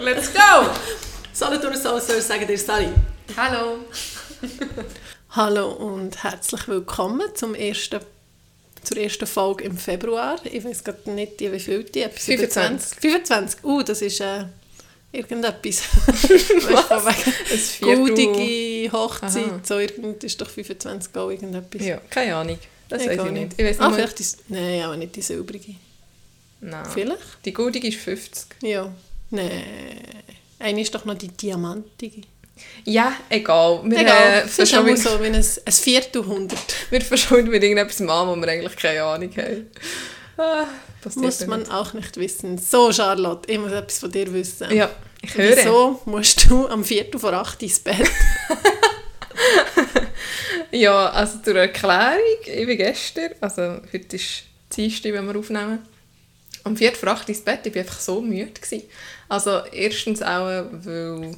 Let's go! Solothurn Soul Search sagen dir Sally. Hallo. Hallo und herzlich willkommen zum ersten, zur ersten Folge im Februar. Ich weiß gerade nicht, wie viel die Episode 25. 25. Uh, das ist äh, irgendetwas. Was? Weißt du, Hochzeit, Aha. so irgend ist doch 25 auch irgendetwas. Ja, keine Ahnung. Das Ich weiß ich nicht. Ich weiß ah, vielleicht ist Nein, aber nicht die silbrige. Nein. Vielleicht? Die goldige ist 50. Ja. Nein. Eine ist doch noch die diamantige. Ja, egal. Wir, Egal, Äh, es ist auch so wie ein, ein Viertelhundert. wir verschulden mit irgendetwas an, wo wir eigentlich keine Ahnung haben. Ah, passiert Muss man nicht. auch nicht wissen. So, Charlotte, ich muss etwas von dir wissen. Ja, ich höre. Wieso musst du am Viertel vor acht ins Bett? Ja, also zur Erklärung, ich bin gestern, also heute ist Dienstag, wenn wir aufnehmen, am 4. vor 8 ins Bett, ich war einfach so müde. Gewesen. Also erstens auch, weil,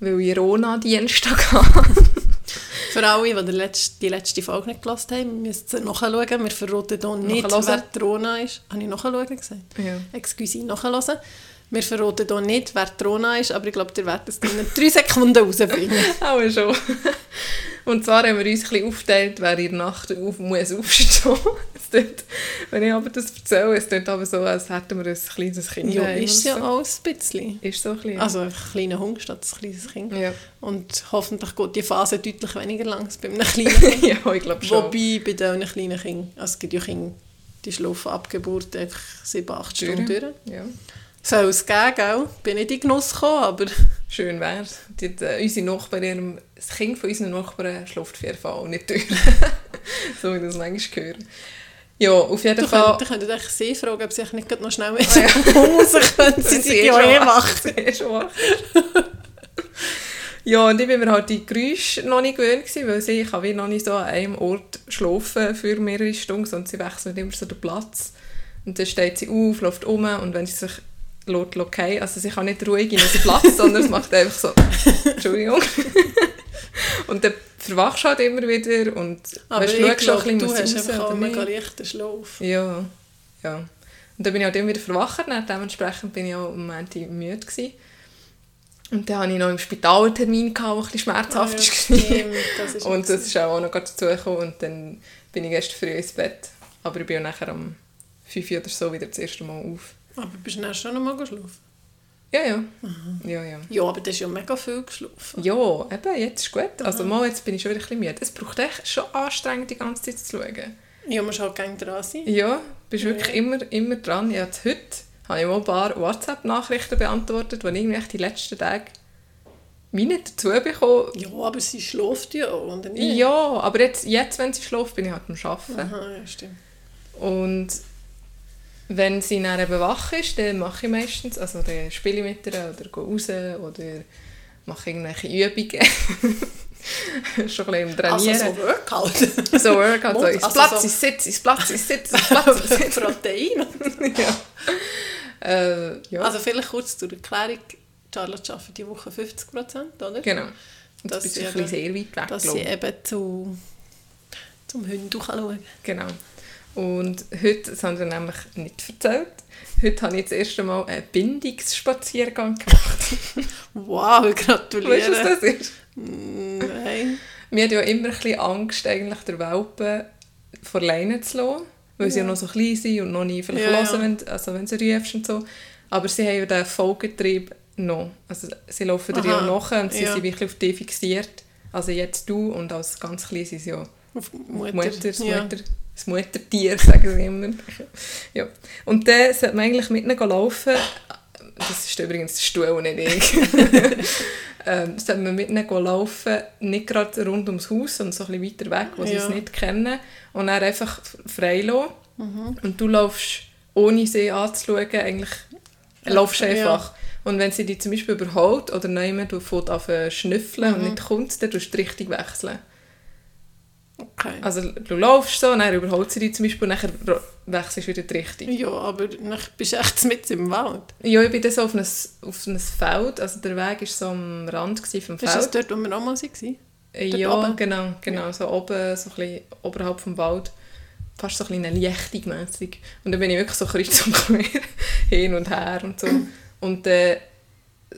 weil ich Rona-Dienstag habe. Für alle, die die letzte, die letzte Folge nicht gelassen haben, müsst ihr nachschauen. Wir verraten hier nicht, wer Rona ist. Habe ich nachschauen gesagt? Ja. Excuse, nachhören. Wir verraten hier nicht, wer die Rona ist, aber ich glaube, ihr werdet es in drei Sekunden herausfinden. Auch schon. Und zwar haben wir uns ein bisschen aufgeteilt, wer in der Nacht auf, muss aufstehen es tut, Wenn ich aber das erzähle, es tut aber so, als hätten wir ein kleines Kind Ja, ist ja so. auch ein bisschen. Ist so ein bisschen. Also ein kleiner Hund statt ein kleines Kind. ja. Und hoffentlich geht die Phase deutlich weniger lang als bei einem kleinen Kind. ja, ich glaube schon. Wobei bei diesen kleinen Kindern, also es gibt ja Kinder, die schlafen ab Geburt einfach sieben, acht. Stunden durch. Ja. Soll es geben, gell? Bin nicht in Genuss gekommen, aber Schön wär's. Die, äh, unsere Nachbarin, das Kind von unseren Nachbarn schläft auch nicht durch. so wie das manchmal höre. Ja, auf jeden du Fall... könntest, könntest eigentlich sie fragen, ob sie sich nicht noch schnell mit dem raus können. Sie sind ja eh wach- ja, und ich bin mir halt die Geräusche noch nicht gewöhnt gewesen, weil sie, ich kann wie noch nicht so an einem Ort schlafen für mehrere Stunden, sondern sie wechselt immer so den Platz. Und dann steht sie auf, läuft um und wenn sie sich lässt, okay, also sie kann nicht ruhig in unseren Platz, sondern es macht einfach so, Entschuldigung. und dann verwachst du halt immer wieder und Aber weisst, ich schaust schon ein du bisschen, hast muss einfach auch mega leichten Schlaf. Ja, ja. Und dann bin ich halt immer wieder verwacht, dementsprechend bin ich auch am Montag müde gewesen. Und dann hatte ich noch im Spital einen Termin, der ein bisschen schmerzhaft war. stimmt, das ist Und das ist auch noch dazu gekommen und dann bin ich gestern früh ins Bett. Aber ich bin ja nachher um 5 Uhr oder so wieder das erste Mal auf. Aber bist du dann schon noch mal geschlafen? Ja, ja. Ja, ja. Ja, aber das ist ja mega viel geschlafen. Ja, eben, jetzt ist gut. Also mal, jetzt bin ich schon wieder ein bisschen müde. Es braucht echt schon anstrengend, die ganze Zeit zu schauen. Ja, man muss halt gerne dran sein. Ja, bist wirklich Ja. immer, immer dran. Ja, jetzt heute habe ich mal ein paar WhatsApp-Nachrichten beantwortet, die ich irgendwie die letzten Tage nicht dazu bekommen. Ja, aber sie schläft ja auch, oder nicht? Ja, aber jetzt, jetzt, wenn sie schläft, bin ich halt am Arbeiten. Aha, ja, stimmt. Und wenn sie dann eben wach ist, dann mache ich meistens, also dann spiele ich mit ihr oder gehe raus oder mache irgendwelche Übungen. Schon ein bisschen im Also Trainieren. so Workout. so Workout, so ins Also Platz, so- ins Sitz, ins Platz, ins Sitz, ins Platz, ins Sitz. Protein. ja. Äh, ja. Also vielleicht kurz zur Erklärung. Charlotte arbeitet die Woche 50%, oder? Genau. Und das ist ein bisschen sehr weit weg. Dass sie eben zu, zum Hund schauen Genau. Und heute, das haben wir nämlich nicht erzählt, heute habe ich das erste Mal einen Bindungsspaziergang gemacht. Wow, Weißt du, gratuliere. was das ist? Nein. Wir hatten ja immer ein bisschen Angst, eigentlich der Welpen vor Leine zu lassen, weil sie ja noch so klein sind und noch nie vielleicht Ja, hören, ja. wenn, also wenn sie rufst und so. Aber sie haben ja den Folgetrieb noch. Also sie laufen dir ja Aha, nach und sie ja. sind wirklich auf dich fixiert. Also jetzt du und als ganz klein sind sie ja Auf Mutter. Mutter, das, ja. Mutter, das Muttertier, sagen sie immer. ja. Und dann sollte man eigentlich mit ihnen laufen. Das ist übrigens der Stuhl und nicht ich. ähm, sollte man mit ihnen laufen, nicht gerade rund ums Haus, sondern so ein bisschen weiter weg, wo sie Ja. es nicht kennen. Und dann einfach frei lassen. Mhm. Und du laufst, ohne sie anzuschauen, eigentlich laufst du Ja. einfach. Und wenn sie dich zum Beispiel überholt oder jemand fängt an zu schnüffeln Mhm. und nicht kommt, dann tust du die Richtung wechseln. Okay. Also du laufst so, dann überholt sie dich zum Beispiel und dann wechselst du wieder die Richtung. Ja, aber dann bist du echt mit im Wald. Ja, ich bin dann so auf ein, auf ein Feld, also der Weg war so am Rand vom Ist das Feld. dort, wo wir auch mal waren? Äh, dort ja, oben? genau, genau, so oben, so ein bisschen oberhalb vom Wald. Fast so ein bisschen Lichtung mässig. Und dann bin ich wirklich so kreuz und quer hin und her und so. Und dann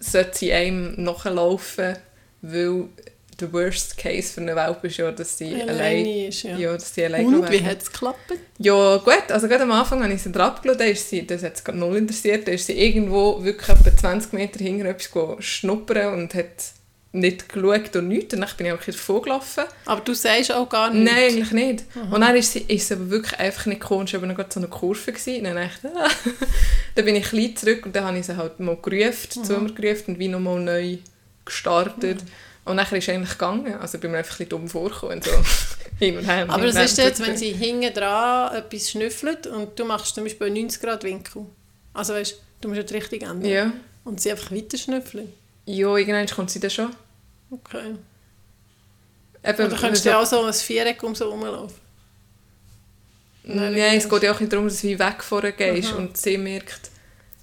sollte sie einem nachlaufen, weil der worst case für eine Welpe ist ja, dass sie Alleine allein, ist, ja. ja, dass sie allein Und wie hat es geklappt? Ja, gut, also gerade am Anfang habe ich sie drauf geschaut, da ist sie, das hat es gerade null interessiert, da ist sie irgendwo wirklich etwa 20 Meter hinter etwas schnuppern und hat nicht geschaut und nichts. Danach bin ich auch wieder vorgelaufen. Aber du sagst auch gar nichts. Nein, eigentlich nicht. Und dann ist sie, ist sie aber wirklich einfach nicht gekommen, es war aber noch so eine Kurve. Gewesen. Und dann, dachte ich, ah. dann bin ich ein bisschen zurück und dann habe ich sie halt mal gerufen, zu mir gerufen und wie nochmal neu gestartet. Und dann ist es eigentlich gegangen. Also bin mir einfach ein bisschen dumm vorgekommen. So. hin und her. Aber her. ist jetzt, wenn sie hinten dran etwas schnüffelt und du machst zum Beispiel einen 90 Grad Winkel. Also weißt du, musst ja die Richtung ändern. Ja. Und sie einfach weiter schnüffeln. Ja, irgendwann kommt sie dann schon. Okay. Eben, Oder könntest du ja auch so ein Viereck um so rumlaufen. Nein, Nein, es geht ja auch nicht darum, dass du wie weg vorher gehst und sie merkt,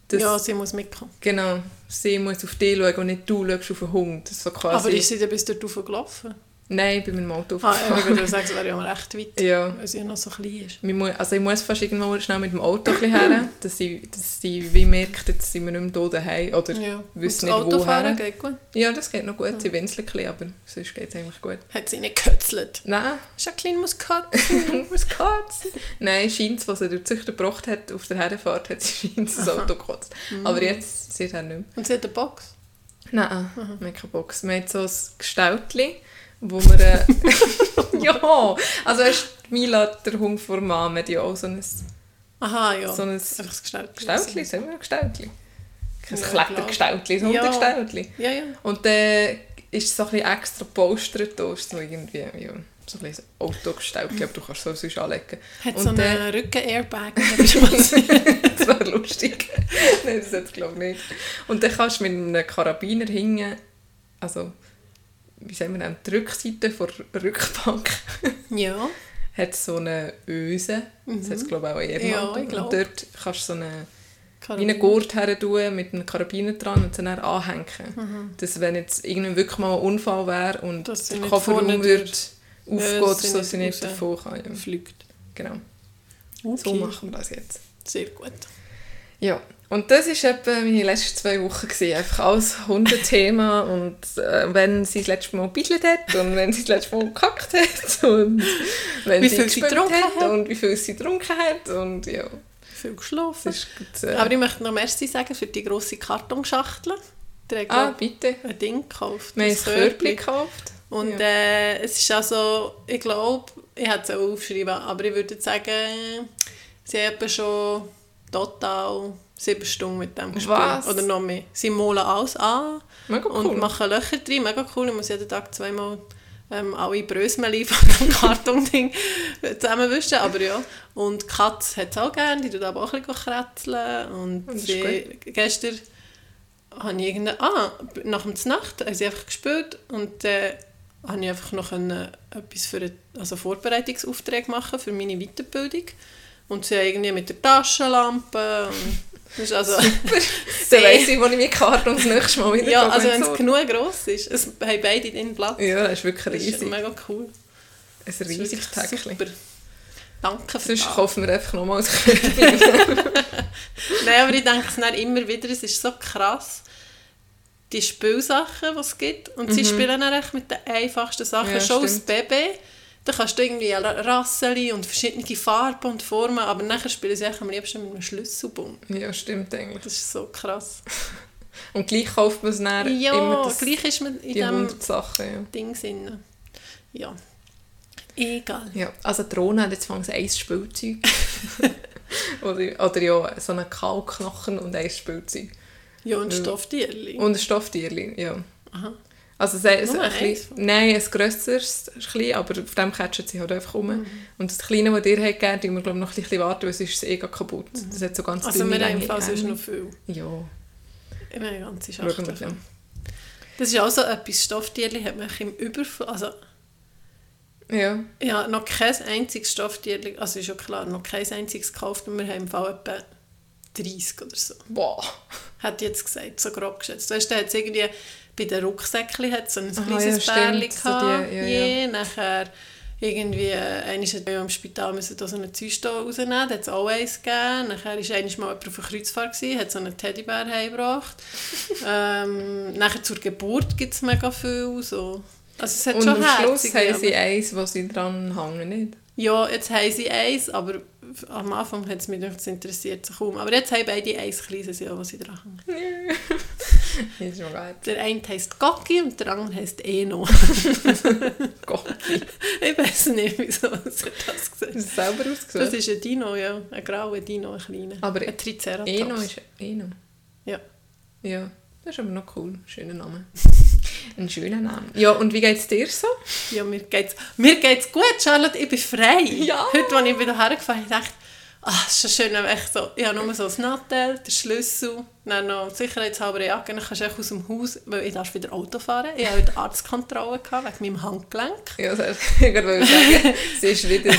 dass Ja, sie muss mitkommen. genau, sie muss auf dich schauen und nicht du schaust auf den Hund. So quasi, Aber ist sie dann bis dort gelaufen? Nein, mit dem Auto Ah, aufgefahren. ich würde sagen, es wäre ja mal recht weit, ja. weil sie ja noch so klein ist. Ich muss, also ich muss fast irgendwo schnell mit dem Auto ein her, dass sie, dass sie wie merkt, jetzt sind wir nicht mehr hier daheim oder Ja. wissen nicht das Autofahren woher. geht gut. Ja, das geht noch gut. Sie winselt ein bisschen, aber sonst geht es eigentlich gut. Hat sie nicht gekötzelt. Nein, Jacqueline muss kotzen. muss kotzen. Nein, scheint was sie durch Züchter gebracht hat, auf der Herfahrt hat sie scheint das Auto gekotzt. Aber jetzt, sie hat nicht mehr. Und sie hat eine Box. Nein, wir haben keine Box. Wir haben so ein Gestaltli, wo wir... Äh, ja, also du, Mila, der Hund vor Mama, hat ja auch so ein... Aha, ja. So ein Einfach das wir Gestaltli? Kein Ja, Klettergestaltli, sondern Ja. ein. Ja, ja. Und dann ist es so ein bisschen extra ist so irgendwie, ja, so ein bisschen Autogestaltli, aber du kannst es so sonst anlegen. Hat Und so einen Rücken-Airbag. oder was? das wäre lustig. Nein, das glaube ich nicht. Und dann kannst du mit einem Karabiner hingen, also wie sagen wir denn, die Rückseite von der Rückbank ja. hat so eine Öse. Das hat es glaube ich auch eher Ja. Und dort kannst du so eine, wie einen Gurt her tun mit einem Karabiner dran und dann anhängen. Dass wenn jetzt irgendwie wirklich mal ein Unfall wäre und sie der Kofferraum durch- aufgehen oder so, nicht dass sie nicht davon kann. Ja. Fliegt. Genau. Okay. So machen wir das jetzt. Sehr gut. Ja, und das war etwa meine letzten zwei Wochen. Gewesen. Einfach alles Hundethema und äh, wenn sie das letzte Mal gebeichelt hat und wenn sie das letzte Mal gekackt hat und wenn Wie sie viel sie getrunken hat. und wie viel sie getrunken hat und ja, Viel geschlafen. gut. Äh, Aber ich möchte noch Merci sagen für die grosse Kartonschachtel. Der hat, ah, glaub, bitte. ein Ding gekauft. Wir haben ein Körbchen. gekauft. Und Ja. äh, es ist also, ich glaube, ich hätte es auch aufschreiben, aber ich würde sagen, sie haben schon total sieben Stunden mit dem gespielt. Was? Oder noch mehr. Sie malen alles an Mega cool. und machen Löcher drin. Mega cool. Ich muss jeden Tag zweimal ähm, alle Brösmeli von dem Kartonding zusammenwischen. Aber ja. Und die Katze hat es auch gerne. Die tut aber auch ein bisschen kratzeln. Und sie, gestern habe ich irgendeine... Ah, nach der Nacht haben sie einfach gespielt und äh, habe ich einfach noch einen, etwas für einen also Vorbereitungsauftrag machen für meine Weiterbildung. Und sie haben irgendwie mit der Taschenlampe und das ist also... Dann weiss ich, wo ich meine Karte das nächste Mal wieder ja, also wenn es genug gross ist. Es haben beide den Platz. Ja, das ist wirklich Das ist riesig. mega cool. Ein riesiges Päckchen. Super. Danke für Sonst kaufen wir einfach nochmal ein. Nein, aber ich denke es dann immer wieder, es ist so krass, die Spielsachen, die es gibt. Und sie spielen dann echt mit den einfachsten Sachen. Mhm. Ja, Schon als stimmt. Baby, da kannst du irgendwie Rasseli und verschiedene Farben und Formen, aber nachher spielen sie echt am liebsten mit einem Schlüsselbund. ja, stimmt eigentlich. Das ist so krass. Und gleich kauft man es dann Ja, immer das, gleich ist man in die diesem 100 Sachen. Ja. Ding drin. Ja. Egal. Ja, also Rona hat jetzt fangs ein Spielzeug. oder, oder ja, so einen Kaulknochen und ein Spielzeug. Ja, und Ja. Stofftierli. Und ein Stofftierli, ja. Aha. Also es, es, ein bisschen, nein, ein grösseres, ein klein, aber auf dem catchen sie halt einfach um. Mhm. Und das Kleine, das dir hat gegeben, müssen wir glaub, noch ein bisschen warten, weil sonst ist es eh kaputt. Das hat so ganz Also wir haben im Fall sonst noch viel. Ja, Ich meine, eine ganze schauen Schachtel. dann. Das ist auch so etwas, Stofftierli hat man im Überfluss, also Ja, habe noch kein einziges Stofftierli, also ist ja klar, noch kein einziges gekauft und wir haben im Fall etwa 30 oder so. boah. Hat jetzt gesagt, so grob geschätzt. Weißt du, da hat es irgendwie, bei den Rucksäckchen hat so ein Aha, kleines ja, Bärli so die- ja, je, nachher irgendwie, einmal hat ja im Spital müssen da so einen Züstall rausnehmen, da hat es auch eins gegeben. Nachher war einmal mal jemand auf einer Kreuzfahrt, gewesen, hat so einen Teddybär heimgebracht. ähm, nachher zur Geburt gibt es mega viel. So. Also es hat Und schon am Schluss haben sie eins, wo sie dran hängen, nicht? Ja, jetzt haben sie eins, aber am Anfang hat es mich es interessiert sich kaum. Aber jetzt haben beide eins kleines Jahr, was sie dran hängen. Das ist noch geil. Der eine heisst Gocki und der andere heisst Eno. Gocki. ich weiß nicht, wieso sie das gesagt Hast du es selber Das ausgesucht? ist ein Dino, ja. Ein grauer Dino, ein kleiner. Aber ein Triceratops. Eno ist Eno. Ja. Ja, das ist aber noch cool. Schöner Name. Ein schöner Name. Ja, und wie geht es dir so? Ja, mir geht's, mir geht's gut, Charlotte, ich bin frei. Ja. Heute, als ich wieder hergefahren bin, dachte ah, es ist schon schön, wenn ich so, ich habe nur so das Nattel, den Schlüssel, dann noch sicherheitshalber Jacke, dann kannst du echt aus dem Haus, weil ich darf wieder Auto fahren. Ich hatte heute Arztkontrolle gehabt, wegen meinem Handgelenk. Ja, das ich wollte sagen, sie ist wieder,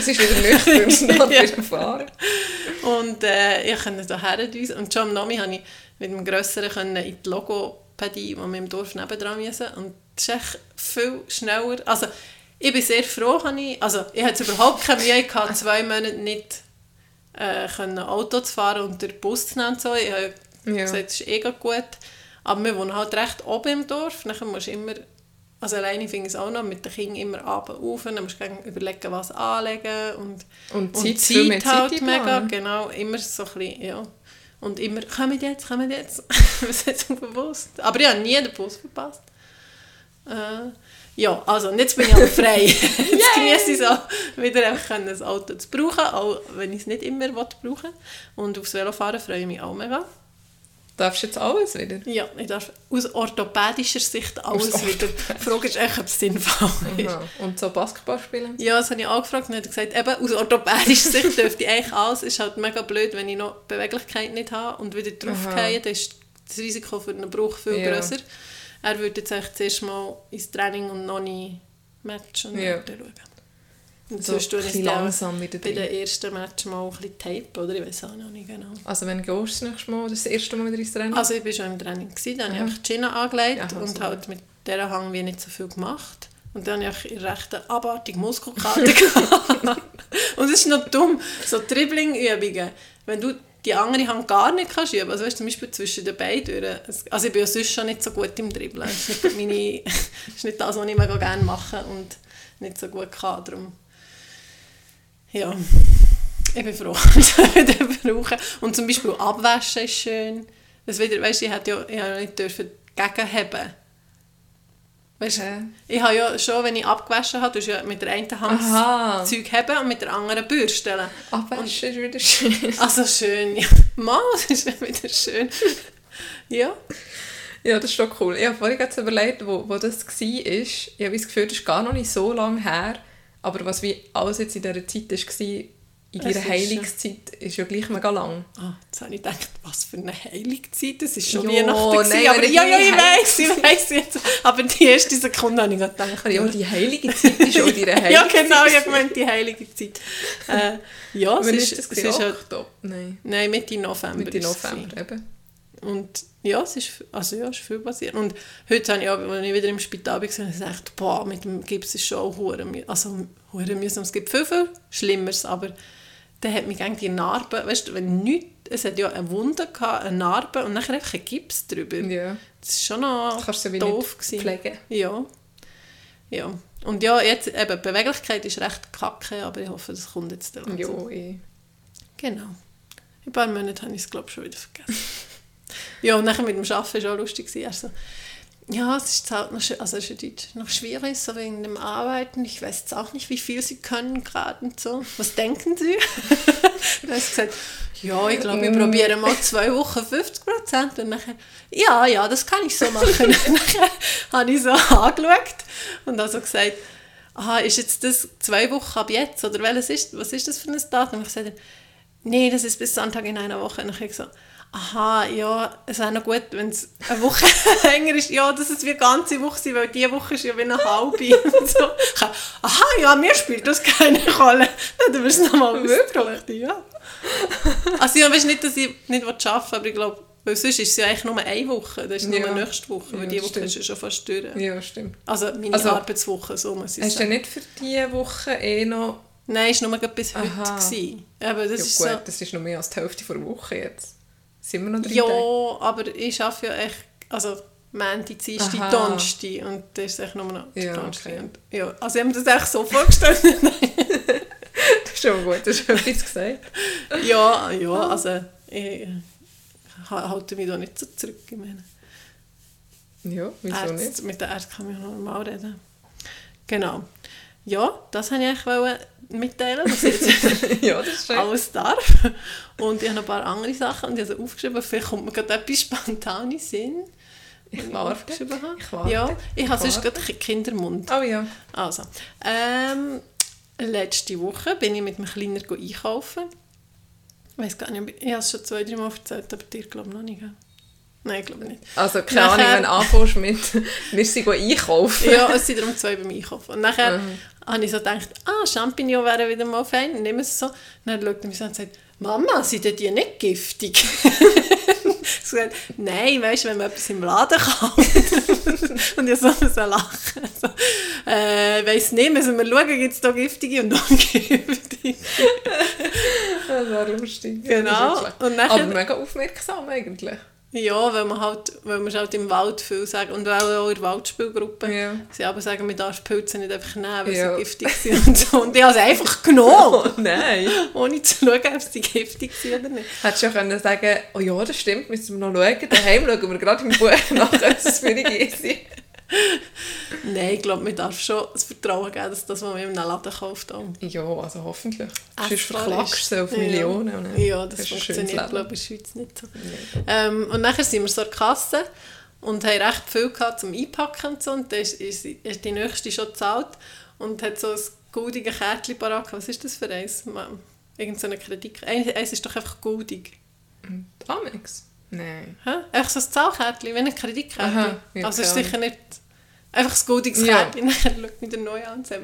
sie ist wieder nüchtern und Ja. wieder fahren. Und äh, ich konnte da herdüsen. Und schon am Nami konnte ich mit dem Grösseren können in die Logopädie, die wir im Dorf nebendran müssen. Und das ist echt viel schneller. Also, ich bin sehr froh, ich, also ich hatte überhaupt keine Mühe gehabt, zwei Monate nicht äh, können Auto zu fahren und den Bus zu nehmen so. Ich habe Ja. gesagt, das ist eh gut. Aber wir wohnen halt recht oben im Dorf. Dann musst du immer, also alleine finde ich es auch noch, mit den Kindern immer abends auf. Dann musst du überlegen, was anlegen und Und und Zeit, Zeit, halt Zeit mega, genau, immer so ein bisschen, ja. Und immer, kommen jetzt, kommen jetzt. Was hat so bewusst? Aber ich habe nie den Bus verpasst. Äh, ja, also, jetzt bin ich aber frei. jetzt genieße ich es auch, wieder einfach ein Auto zu brauchen, auch wenn ich es nicht immer brauchen Und aufs Velofahren freue ich mich auch mega. Darfst du jetzt alles wieder? Ja, ich darf aus orthopädischer Sicht alles Aus wieder. Die Frage ist echt, ob es sinnvoll ist. Aha. Und so Basketball spielen? Ja, das habe ich auch gefragt und er hat gesagt, eben, aus orthopädischer Sicht dürfte ich eigentlich alles. Es ist halt mega blöd, wenn ich noch Beweglichkeit nicht habe und wieder draufgehe, dann ist das Risiko für einen Bruch viel Ja. grösser. Er würde jetzt eigentlich zuerst mal ins Training und noch nie Match und Ja. schauen. Und So sonst tue ich langsam wieder bei den ersten Match mal ein bisschen Tape, oder? Ich weiß auch noch nicht genau. Also wenn gehst du das nächste Mal, das erste Mal wieder ins Training? Also ich war schon im Training, gewesen, dann habe ich Aha. die Schiene angelegt Aha, und so. halt mit dieser Hang wie nicht so viel gemacht. Und dann habe ich recht eine abartige Muskelkater gehabt. Und es ist noch dumm, so Dribbling-Übungen, wenn du die andere Hand gar nicht kannst üben, also weißt, zum Beispiel zwischen den Beinen Also ich bin ja sonst schon nicht so gut im Dribbeln. Das ist nicht, meine, das ist nicht das, was ich mega gerne mache und nicht so gut kann. Darum, ja, ich bin froh, dass ich wieder brauche. Und zum Beispiel abwaschen ist schön. Das wieder, weißt, ich hätte ja, ich nicht dürfen gegenheben. Weißt, Hä? ich habe ja schon, wenn ich abgewaschen habe, tust ja mit der einen Hand Aha. das Zeug haben und mit der anderen bürsteln. Abwaschen ist wieder schön. Also schön, ja. Mal, das ist wieder schön. Ja. Ja, das ist doch cool. Ich habe vorhin gerade überlegt, wo, wo das war. Ich habe das Gefühl, das ist gar noch nicht so lange her. Aber was wie alles jetzt in dieser Zeit war, in dieser ist Heilungszeit, ist ja gleich mega lang. Ah, jetzt habe ich gedacht, was für eine Heiligzeit. Das ist schon Ja, Weihnachten. nein, aber ja, ich ja, ich weiß, ich weiß jetzt. Aber die erste Sekunde habe ich gedacht. Ja, die heilige Zeit ist auch ihre heilige ja, genau, ich habe gemeint, die heilige Zeit. Äh, ja, es ist, es ist Oktober? Nein, nein, Mitte November. Mitte November eben. Und ja, es ist, also ja, es ist viel passiert. Und heute habe ich auch, als ich wieder im Spital war, gesagt, gedacht, boah, mit dem Gips ist schon auch hure also hure mühsam. Es gibt viel, viel Schlimmeres, aber dann hat mich die Narbe, weißt du, wenn nichts, es hat ja eine Wunde gehabt, eine Narbe und nachher einfach ein Gips drüber. Ja. Das ist schon noch Das kannst du doof gewesen. pflegen. Ja. Ja. Und ja, jetzt eben, Beweglichkeit ist recht kacke, aber ich hoffe, das kommt jetzt dann. Ja, eh. Genau. In ein paar Monaten habe ich es, glaube ich, schon wieder vergessen. ja, und nachher mit dem Arbeiten war auch lustig. Er so, ja, es ist halt noch, also es ist noch schwierig, so wegen dem Arbeiten. Ich weiß jetzt auch nicht, wie viel Sie können gerade und so. Was denken Sie? habe ich gesagt, ja, ich glaube, wir probieren mal zwei Wochen 50 Prozent. Und nachher, ja, ja, das kann ich so machen. und nachher habe ich so angeschaut und habe so gesagt, aha, ist jetzt das zwei Wochen ab jetzt? Oder welches ist, was ist das für ein Datum? Und ich sagte, nee, das ist bis Sonntag in einer Woche. Und ich habe gesagt, aha, ja, es wäre noch gut, wenn es eine Woche länger ist. Ja, dass es wie eine ganze Woche sein, weil diese Woche ist ja wie eine halbe. So. Ich aha, ja, mir spielt das keine Rolle. Dann wirst du es nochmal wirklich, ja. Also ja, weißt nicht, dass ich nicht arbeiten will, aber ich glaube, Weil sonst ist es ja eigentlich nur eine Woche, das ist nur Ja. nächste Woche, weil Ja, die das Woche stimmt. ist ja schon fast durch. Ja, stimmt. Also meine Also, Arbeitswoche, so muss ich Hast du sagen. nicht für diese Woche eh noch... Nein, es war nur bis heute. Aha. Gewesen. Aber das Ja, ist gut, so... das ist noch mehr als die Hälfte der Woche jetzt. Sind wir noch drei Ja, Tage? aber ich arbeite ja echt, also Montag, Dienstag. Donnerstag und das ist echt nur noch der Ja, Donnerstag. okay. Und, ja, also ich habe das echt so vorgestellt. Das ist schon gut, das ist etwas gesagt. ja, ja, also ich ha- halte mich da nicht so zurück. Ich meine, Ja, wieso Ärzte, nicht? mit den Ärzten kann man ja normal reden. Genau. Ja, das wollte ich eigentlich mitteilen, was ich jetzt ja, das alles darf. Und ich habe ein paar andere Sachen und ich habe sie aufgeschrieben. Vielleicht kommt mir gerade etwas spontan in Sinn. Ich warte. aufgeschrieben habe. Ich warte. Ja, ich habe sonst gerade Ki- Kindermund. Oh ja. Also, ähm, letzte Woche bin ich mit einem Kleiner einkaufen. Ich weiß gar nicht, ich, ich habe es schon zwei, drei Mal erzählt, aber dir glaube ich noch nicht. Nein, ich glaube nicht. Also keine Ahnung, wenn du anfängst mit «Wir sind einkaufen». Ja, es sind darum zwei beim Einkaufen. Und nachher Mhm. habe ich so gedacht, ah, Champignon wären wieder mal fein, dann nehmen wir es so. Dann schaut er mich so an und sagt, Mama, sind die nicht giftig? so gesagt, nein, weißt du, wenn man etwas im Laden kauft. und ich so so lachen. So, äh, ich weiss nicht, müssen wir schauen, gibt es da giftige und ungiftige. Das wäre lustig. Genau. Und nachher- Aber mega aufmerksam eigentlich. Ja, weil man halt, weil man halt im Wald viel sagen und weil auch in der Waldspielgruppe sie aber sagen, man darf Pilze nicht einfach nehmen, weil Ja. sie giftig sind und so. Und ich habe es einfach genommen. Oh nein! ohne zu schauen, ob sie giftig sind oder nicht. Hättest du ja können sagen oh ja, das stimmt, müssen wir noch schauen. Daheim schauen wir gerade im Buch nach, ob es für die sind. Nein, ich glaube, man darf schon das Vertrauen geben, dass das, was man einem Laden kauft, auch Ja, also hoffentlich. Sonst essbar verklagst du auf Ja. Millionen. dann Ja, das funktioniert, glaube ich, in der Schweiz nicht so. Nee. Ähm, und nachher sind wir so an der Kasse und haben recht viel gehabt zum Einpacken und so. Und dann ist, ist, ist die nächste schon gezahlt und hat so ein goldiges Kärtchen parat gehabt. Was ist das für eins? Irgend so eine Kreditkarte. Eins ist doch einfach goldig. Amex? Nein. Hä? Einfach so ein Zahlkärtchen, wie ein Kreditkärtchen. Aha, ja, also ist sicher nicht einfach ein goldiges Ja. Kärtchen. Dann schaut mich der neu an und sagt,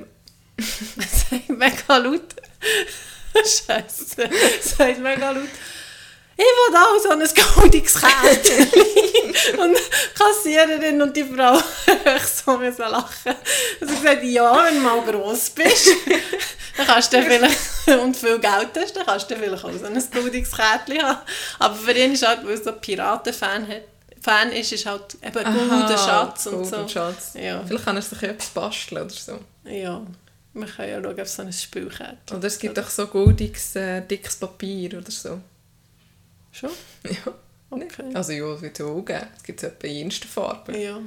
sagt mega laut. Scheiße. Sagt mega laut. Ich will auch so ein goldiges Kärtchen. und die Kassiererin und die Frau ich so müssen lachen. Also gesagt, ja, wenn du mal gross bist, dann kannst du vielleicht, und viel Geld hast, dann kannst du vielleicht auch so ein goldiges Kärtchen haben. Aber für ihn ist halt, weil er so Piraten-Fan hat, Fan ist, ist halt eben ein guter Schatz und Gold so. Schatz. Ja. Vielleicht kann er sich etwas basteln oder so. Ja, wir können ja schauen, ob es so ein Spielkärtchen Oder es gibt doch so goldiges, äh, dickes Papier oder so. Schon? Ja. Okay. Also ja, es wird es auch geben. Es gibt etwa in jensten Farben. Ja.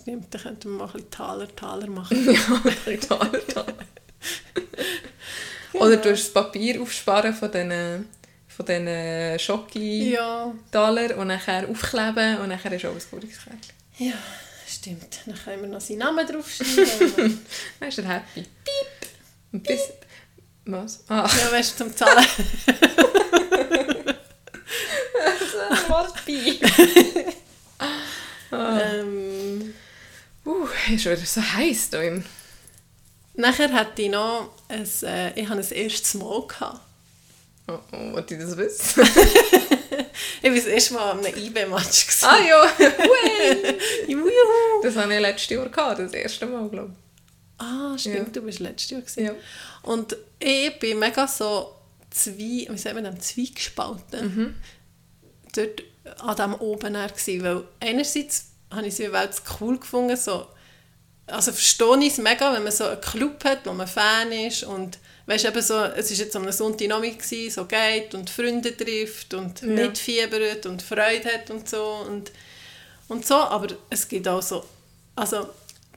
Stimmt, dann könnten wir mal ein bisschen Taler, Taler machen. Ja, total, total. Oder du hast das Papier aufsparen von diesen von diesen Schoki-Taler Ja. und nachher aufkleben und nachher ist auch ein goldiges Kärtchen. Ja, stimmt. Dann können wir noch seinen Namen draufschreiben. Dann ist er happy. Piep. Und bis... Was? Ah. ja, weißt du, zum Zahlen. Was? Piep. ähm, Uh, ist wieder so heiß hier im... nachher hatte ich noch ein, äh, ich hatte ein erstes Mal. Gehabt. Oh, wollte ich das wissen? Ich war das erste Mal an einem IB-Match. ah ja. Juhu. Das hatte ich letztes Jahr, gehabt, das erste Mal, glaube Ah, stimmt, Ja. du warst letztes Jahr. gewesen. Ja. Und ich bin mega so zwei, wie sagt man das, zweigespalten. Dort an dem oben her weil einerseits habe ich es Welt cool gefunden, so, also verstehe ich es mega, wenn man so einen Club hat, wo man Fan ist und weißt, eben so, es war jetzt am Sonntagnachmittag, so geht und Freunde trifft und Ja. mitfiebert und Freude hat und so und, und so, aber es gibt auch so, also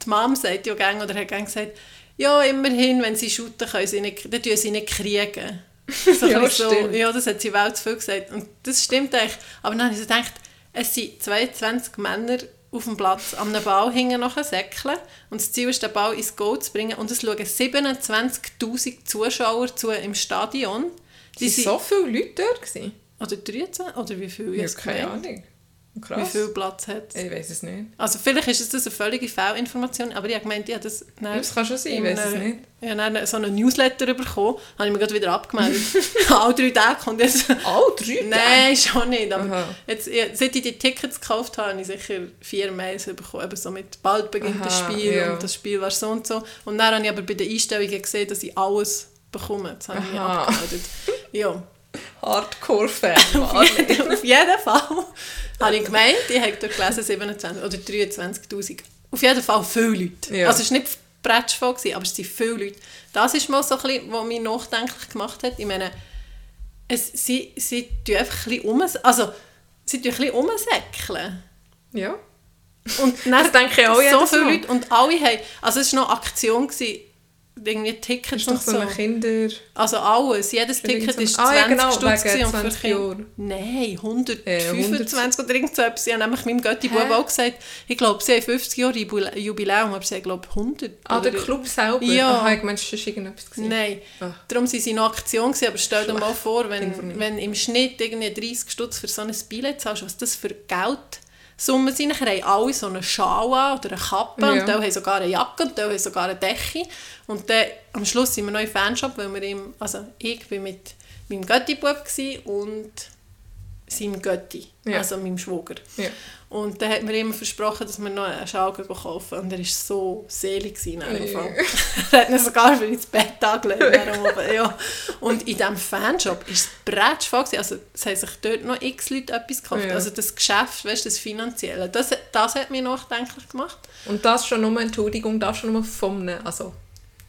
die Mom sagt ja gerne oder hat gerne gesagt, ja, immerhin, wenn sie shooten, können sie nicht, dann tun sie nicht kriegen. So Ja, so, stimmt. ja, das hat sie Welt zu viel gesagt. Und das stimmt eigentlich. Aber dann habe ich so gedacht, es sind 22 Männer auf dem Platz an einem Ball hinten nachher säckeln und das Ziel ist, den Ball ins Goal zu bringen und es schauen 27'000 Zuschauer zu im Stadion. Die Waren so viele Leute dort? Gewesen? oder 13? Oder wie viel? Ja, keine. Ahnung. Krass. wie viel Platz hat Ich weiß es nicht. Also vielleicht ist es das eine völlige Fehlinformation, aber ich habe gemeint, ich habe das dann Das kann schon sein, ich weiß es nicht. Ich habe so einen Newsletter bekommen, habe ich mir gerade wieder abgemeldet. Alle drei Tage kommt jetzt... All drei Nein, schon nicht. Aber Aha. jetzt, seit ich die Tickets gekauft habe, habe ich sicher vier Mails bekommen. Eben so mit «Bald beginnt das Aha, Spiel» ja. und «Das Spiel war so und so». Und dann habe ich aber bei den Einstellungen gesehen, dass ich alles bekomme. Jetzt habe ich mich abgemeldet. Ja. Hardcore-Fan. Auf jeden, auf jeden Fall habe ich gemeint, ich habe dort gelesen 27 oder 23'000. Auf jeden Fall viele Leute. Ja. Also es war nicht Bretschvoll, gewesen, aber es sind viele Leute. Das ist mal so ein bisschen, was mich nachdenklich gemacht hat. Ich meine, es, sie, sie tun einfach ein bisschen um, also sie tun ein bisschen umsäckeln. ja. Und dann denke ich auch so viele Mal. Leute und alle haben, also es war noch eine Aktion, gewesen, irgendwie Tickets ist doch so eine Kinder... Also alles, jedes Ticket ist 20 Ah, ja, genau, Stutz und für 20 Kinder-. Nein, 125 Äh, 100. oder irgend so etwas. Ich habe nämlich meinem Götti-Bub Hä? auch gesagt, ich glaube, sie haben 50 Jahre Jubil- Jubiläum, aber sie haben, glaube ich, 100. Ah, der Club selber? Ja. Aha, ich meine, schon irgendetwas. gewesen. Nein, Ah. darum sind sie in Aktion gewesen, aber stell dir mal vor, wenn, wenn im Schnitt irgendwie 30 Stutz für so ein Billett zahlst, was das für Geldsummen sind. Nachher haben alle so eine Schal an oder eine Kappe Ja. und die haben sogar eine Jacke und die haben sogar eine Decke. Und dann, am Schluss sind wir noch im Fanshop, weil wir ihm, also ich bin mit meinem Götti-Bub und seinem Götti, Ja. also meinem Schwager. Ja. Und dann hat mir immer versprochen, dass wir noch einen Schal kaufen und er war so selig. gewesen er hat ihn sogar für ins Bett angelegt. ja. Und in diesem Fanshop war es bretschvoll. gewesen. Also es haben sich dort noch x Leute etwas gekauft. Ja. Also das Geschäft, weißt, das Finanzielle, das, das hat mich nachdenklich gemacht. Und das schon nur, Entschuldigung, das schon nur von einem, also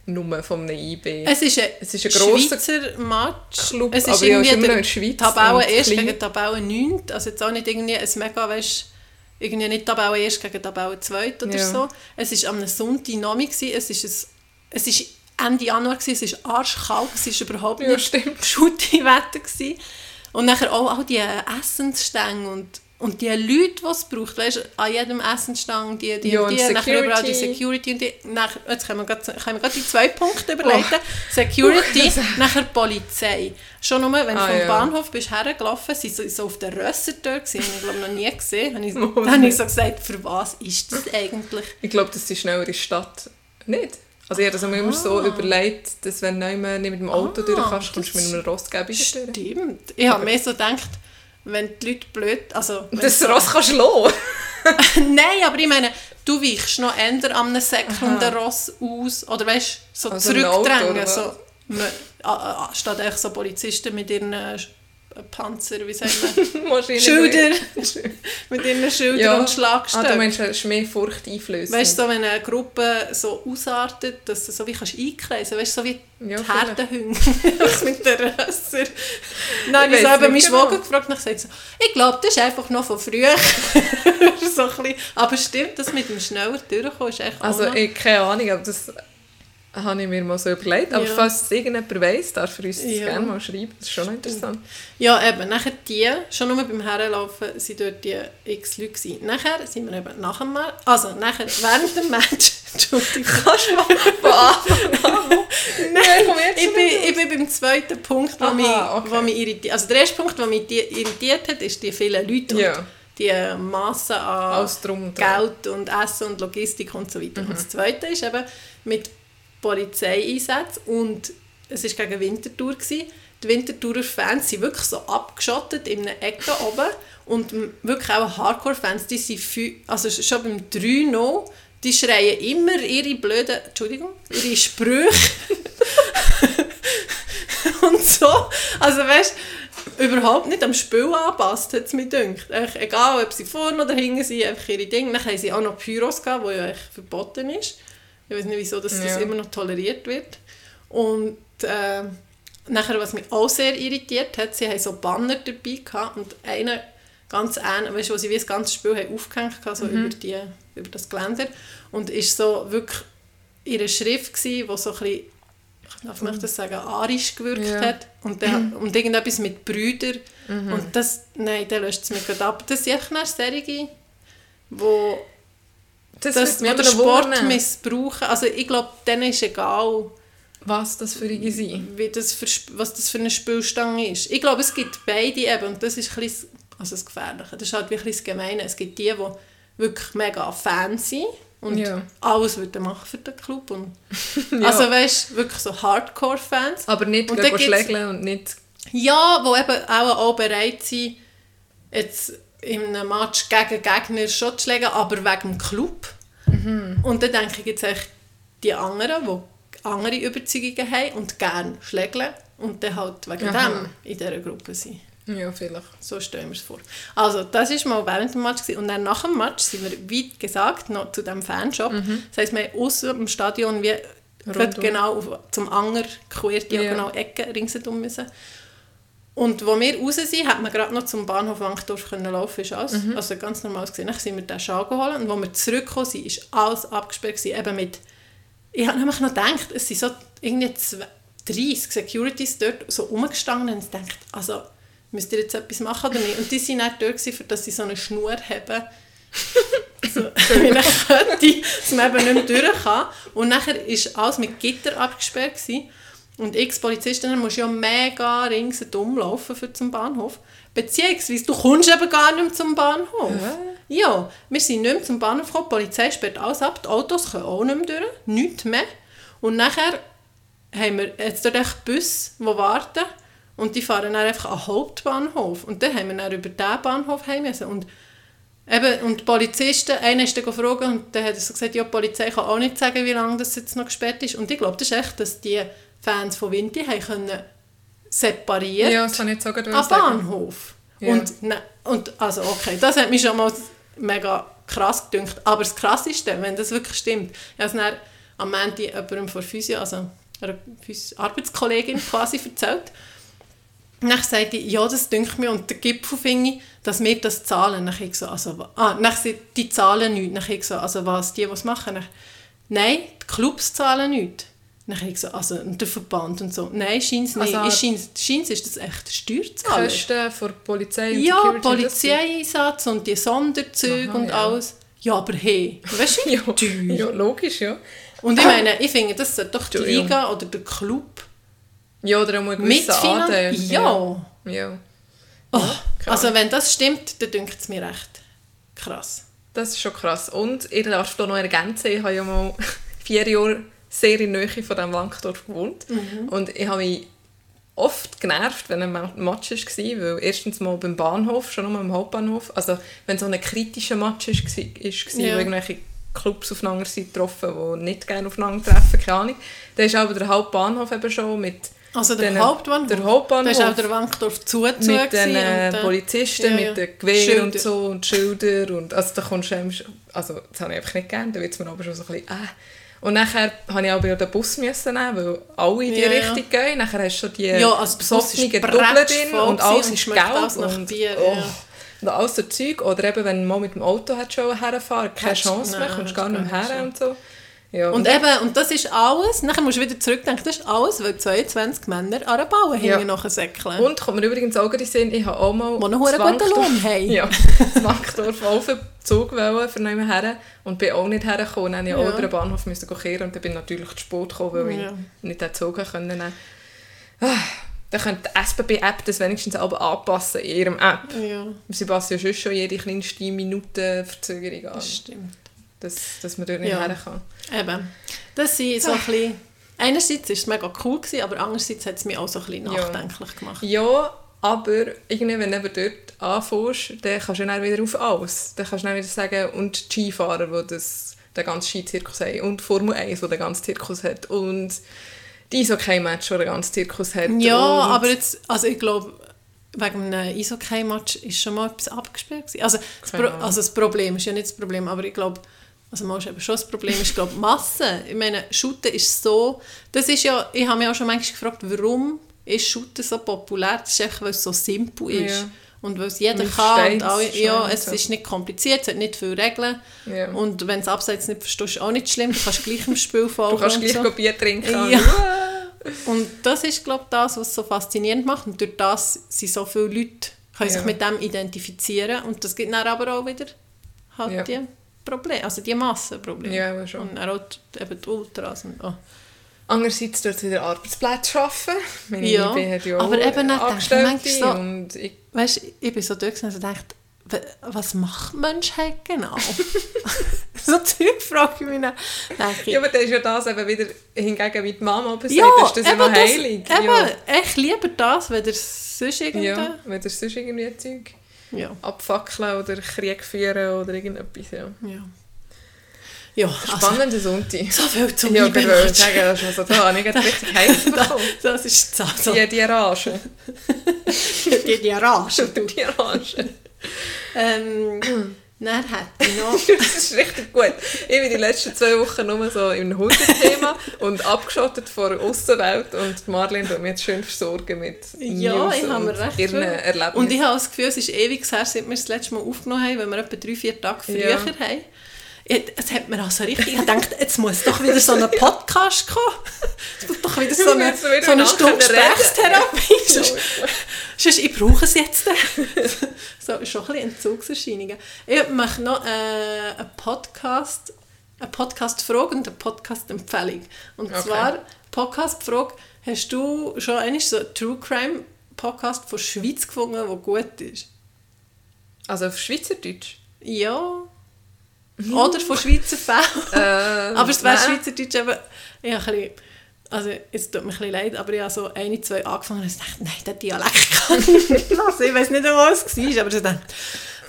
nur einem IB. Es ist ein, Es ist ein Schweizer Match. Club, es ist aber ja, ist irgendwie immer der Schweiz Tabelle und erst klein. gegen Tabelle 9. Also jetzt auch nicht irgendwie ein mega, weißt, irgendwie nicht Tabelle erst gegen Tabelle 2 oder Ja. so. Es war am Sonntagabend, gewesen. es ist ein, es ist Ende Januar, gewesen. es war arschkalt, es war überhaupt Ja, nicht. Schutti-Wetter. Und nachher auch all die Essensstände und, und die Leute, die es braucht, weißt, an jedem Essensstand, die, die, Ja, und und die, nachher überall die Security. Und die, nachher, jetzt können wir gerade, die zwei Punkte überleiten. Security, nachher Polizei. Schon nur, wenn du Ah, vom ja. Bahnhof bist hergelaufen, sie so, so auf der Rössertür gewesen, habe ich glaube noch nie gesehen. Habe ich, Oh, dann habe ich so gesagt, für was ist das eigentlich? Ich glaube, das ist schneller in der Stadt nicht. Also ich habe das immer immer so Ah. überlegt, dass wenn du nicht mit dem Auto Ah, durch kannst, kommst du mit einem Rossgäbiger durch. Stimmt. Ich habe mir so gedacht, wenn die Leute blöd, also... Das Ross kannst du. Nein, aber ich meine, du weichst noch an einem säckelnden Aha. Ross aus. Oder weißt du, so Also Auto, zurückdrängen. oder so, man, statt echt so Polizisten mit ihren äh, Panzer, wie sagt man? Schilder. mit ihren Schildern Ja. und Ah, du Schlagstöcken. meinst, es ist mehr Furcht einflößend. Weißt du, so, wenn eine Gruppe so ausartet, dass du so wie kannst einkreisen weißt du, so wie Ja, die. Herdenhunde mit den Rösser. Dann habe Ich eben meinen Schwager genau. gefragt und ich gesagt so, ich glaube, das ist einfach noch von früher. so ein bisschen. Aber stimmt, das mit dem schneller durchkommen ist echt Also ich keine Ahnung, aber das habe ich mir mal so überlegt. Aber Ja. falls es irgendjemand weiss, darf er uns das Ja. gerne mal schreiben. Das ist schon interessant. Ja, eben, nachher die, schon nur beim Herlaufen, sind dort die x Leute gewesen. Nachher sind wir eben nach dem Match, also nachher während dem Match, Entschuldigung. Kannst du mal von Anfang an? Nein, Ich schon bin, ich bin beim zweiten Punkt, der mich, okay. wo mich irritiert Also der erste Punkt, der mich irritiert hat, ist die vielen Leute Ja. und die Masse an drum dran. Geld und Essen und Logistik und so weiter. Mhm. Und das zweite ist eben mit Polizeieinsätzen und es war gegen Winterthur. Gewesen. Die Winterthurer Fans sind wirklich so abgeschottet in einer Ecke oben und wirklich auch Hardcore-Fans, die sind also schon beim 3 noch, die schreien immer ihre blöden, Entschuldigung, ihre Sprüche und so. Also weißt überhaupt nicht am Spiel angepasst, hat es mir gedacht. Eigentlich Egal, ob sie vorne oder hinten sind, einfach ihre Dinge. Dann haben sie auch noch Pyros gehabt, wo ja eigentlich verboten ist. Ich weiß nicht, wieso dass das Ja. immer noch toleriert wird. Und äh, nachher, was mich auch sehr irritiert hat, sie haben so Banner dabei gehabt und einer ganz ähnlich, weißt du, wo sie wie das ganze Spiel haben aufgehängt haben, so über, die, über das Geländer. Und ist so wirklich ihre Schrift gewesen, wo so ein bisschen, ich darf man das sagen, arisch gewirkt Ja. hat. Und, dann, und irgendetwas mit Brüdern. Und das, nein, der löscht es mir gerade ab. Das sind einfach dann solche, wo Das, das, würde aber Sport wundern, missbrauchen. Also ich glaube, denen ist egal, was das für eine sind. wie das für, was das für eine Spielstange ist. Ich glaube, es gibt beide eben und das ist ein bisschen also das Gefährliche. Das ist halt wirklich das Gemeine. Es gibt die, die wirklich mega Fans sind und Ja. alles würden machen für den Club. Und Ja. Also weißt du, wirklich so Hardcore-Fans. Aber nicht Und schlägeln und nicht... Ja, die eben auch, auch bereit sind, jetzt in einem Match gegen Gegner schon zu schlagen, aber wegen dem Club. Mhm. Und dann denke ich jetzt echt die anderen, die andere Überzeugungen haben und gerne schlägeln und dann halt wegen Aha. dem in dieser Gruppe sind. Ja, vielleicht. So stellen wir es vor. Also, das war mal während dem Match. gewesen. Und dann nach dem Match sind wir, wie gesagt, noch zu diesem Fanshop. Das heisst, wir haben aussen im Stadion wie genau auf, zum Anger quer diagonal Ecken ringsherum müssen. Und wo wir raus sind, hat man gerade noch zum Bahnhof Wankdorf können laufen ist alles. Also ganz normal gesehen. Dann sind wir den Schal geholt und wo wir zurückgekommen sind, ist alles abgesperrt gewesen. Eben mit... Ich habe nämlich noch gedacht, es sind so irgendwie zwei- 30 Securities dort so rumgestanden und ich dachte, also müsst ihr jetzt etwas machen oder nicht? Und die sind nicht dort, gewesen, dass sie so eine Schnur haben, so, eine Kette, dass man eben nicht mehr durch kann. Und nachher war alles mit Gitter abgesperrt. Gewesen. Und ich als Polizistin dann musst ja mega ringsherum laufen für zum Bahnhof. Beziehungsweise, du kommst eben gar nicht mehr zum Bahnhof. Ja, wir sind nicht mehr zum Bahnhof gekommen, die Polizei sperrt alles ab, die Autos können auch nicht mehr durch, nichts mehr. Und nachher haben wir jetzt dort echt Busse, die warten und die fahren dann einfach an den Hauptbahnhof. Und dann haben wir dann über diesen Bahnhof heim müssen. Und Eben, und die Polizisten, einer ist dann gefragt und dann hat er so gesagt, ja, die Polizei kann auch nicht sagen, wie lange das jetzt noch gesperrt ist. Und ich glaube, das ist echt, dass die Fans von Vinti haben können separiert Ja, das kann ich gerade am sagen. Bahnhof. Ja. Und, ne, und also okay, das hat mich schon mal mega krass gedünkt. Aber das Krasseste, wenn das wirklich stimmt, ich habe es am Ende jemandem von Physio, also einer Arbeitskollegin quasi erzählt. Und dann sagte ich, ja, das dünkt mir und der Gipfel finde ich, dass wir das zahlen. Dann habe ich so, also, ah, dann sie, die zahlen nichts. Dann ich so, also was, die, die es machen? Dann, Nein, die Clubs zahlen nichts. Dann habe ich so, also der Verband und so. Nein, scheint es nicht. Also- scheint, scheint ist das echt Steuerzahler. Kosten von Polizei und Ja, Security, Polizeieinsatz und die Sonderzüge Aha, und ja. alles. Ja, aber hey, weißt du, Ja, teuer. ja, logisch, ja. Und ich meine, ich finde, das sollte doch die. Liga oder der Club Ja, oder auch Anteil. mitfinanzieren. Ja. ja. Oh, also wenn das stimmt, dann dünkt es mir recht krass. Das ist schon krass. Und ich darf da noch ergänzen, ich habe ja mal vier Jahre sehr in Nähe von diesem Wankdorf gewohnt. Mhm. Und ich habe mich oft genervt, wenn ein Ma- Match war, weil erstens mal beim Bahnhof, schon mal am Hauptbahnhof, also wenn so ein kritischer Match war, ist Ja. wo irgendwelche Clubs aufeinander sind getroffen, die nicht gerne aufeinander treffen, keine Ahnung, dann ist aber der Hauptbahnhof eben schon mit Also der den- Hauptbahnhof, der Hauptbahnhof da ist auch der Wankdorf zu mit gewesen den äh, Polizisten, ja, ja. mit den Gewehren und so und Schilder und also da kommst du also das habe ich einfach nicht gerne, da wird es mir aber schon so ein bisschen äh. Und nachher habe ich aber ja den Bus müssen nehmen, weil alle in die Ja, ja. Richtung gehen. Nachher hast du schon die Ja, also besoffenen Doppel drin und alles ist gelb und, Bier, oh, ja. und alles so Zeug. Oder eben, wenn du mal mit dem Auto schon herfahren keine Chance mehr, kommst gar nicht mehr her nicht und so. Ja, Und eben, und das ist alles, nachher musst du wieder zurückdenken, das ist alles, weil 22 Männer an einer Baue Ja. hinten nachher säckeln. Und kommt mir übrigens auch gerade in den Sinn, ich habe auch mal Die einen guten Lohn haben. Ja, das Wankdorf auf den Zug wollen, für mehr her und bin auch nicht hergekommen. Dann musste ich auch Ja. über den Bahnhof müssen kehren und dann bin ich natürlich zu spät gekommen, weil Ja. ich nicht den Zug können nehmen ah, Dann könnte die SBB-App das wenigstens aber anpassen in ihrem App. Ja, Sie passen ja schon jede kleinste Minute Verzögerung an, das stimmt. Dass, dass man dort nicht Ja. her kann. Eben. Das sind so ein bisschen... Einerseits war es mega cool, gewesen, aber andererseits hat es mich auch so ein bisschen Ja. nachdenklich gemacht. Ja, aber irgendwie, wenn du dort anfängst, dann kannst du dann wieder auf alles. Dann kannst du dann wieder sagen, und die Skifahrer, die das, den ganzen Skizirkus haben, und Formel 1, die den ganzen Zirkus hat, und die Eishockey-Match, die den ganzen Zirkus hat. Ja, aber jetzt, also ich glaube, wegen einem Eishockey-Match ist schon mal etwas gewesen. Also das, Pro also das Problem ist ja nicht das Problem, aber ich glaube, also mal ist eben schon das Problem, ist glaube Masse. Ich meine, Shooten ist so, das ist ja, ich habe mich auch schon manchmal gefragt, warum ist Shooten so populär? Das ist einfach, weil es so simpel ist. Ja. Und weil es jeder kann und alle, ja, es so. ist nicht kompliziert, es hat nicht viele Regeln. Ja. Und wenn du es abseits nicht verstehst, ist auch nicht schlimm, du kannst gleich im Spiel folgen. du kannst gleich so. Bier trinken. Ja. Und das ist, glaube ich, das, was es so faszinierend macht. Und durch das sind so viele Leute, können sich Ja. mit dem identifizieren. Und das gibt dann aber auch wieder halt Ja. die Probleme, also die Massenprobleme. Ja, aber schon. Und auch die, eben die Ultras. Und, oh. Andererseits dort wieder Arbeitsplätze schaffen. Meine Ja, hat ja aber auch eben nicht, ich Angestellte manchmal so- und ich weißt, ich bin so durch und dachte, was macht Menschheit genau? so Zeug frage ich mich dann. Ich, ja, aber dann ist ja das eben wieder hingegen die Mama besagt, ja, ist das noch heilig. Das, ja. Eben, ich liebe das, wenn der sonst irgendwie... Ja, wenn der sonst irgendwie Zeug ja. abfackeln oder Krieg führen oder irgendetwas, ja. ja. Ja, Spannender also, Sonntag. So viel zum Ja, ich würde sagen, das ist also, da habe ich richtig heiß bekommen. das ist so. so. Die, die die, die die Rage. ähm, dann hätte ich noch... das ist richtig gut. Ich bin die letzten zwei Wochen nur so im Hundethema und abgeschottet vor der Aussenwelt und Marlene tut mich jetzt schön versorgen mit Ja, News ich habe mir recht ihren Erlebnissen. Und ich habe das Gefühl, es ist ewig her, seit wir das letzte Mal aufgenommen haben, weil wir etwa drei, vier Tage früher ja. haben. Es hat mir also richtig gedacht, jetzt muss doch wieder so ein Podcast kommen. Es muss doch wieder so eine, so eine Stunde Gesprächstherapie. sonst, sonst, ich brauche es jetzt. so, schon ein bisschen Entzugserscheinungen. Ich mache noch äh, einen Podcast, eine Podcast-Frage und eine Podcast-Empfehlung. Und okay. zwar, Podcast-Frage, hast du schon einmal so einen True Crime Podcast von Schweiz gefunden, der gut ist? Also auf Schweizerdeutsch? Ja. Oder von Schweizer Fällen. Äh, aber es wäre Schweizerdeutsch eben... Ich ein bisschen, also es tut mir ein bisschen leid, aber ich habe so eine, zwei angefangen und dachte, nein, der Dialekt kann ich nicht lassen. Ich weiß nicht, was es war, aber ich dachte,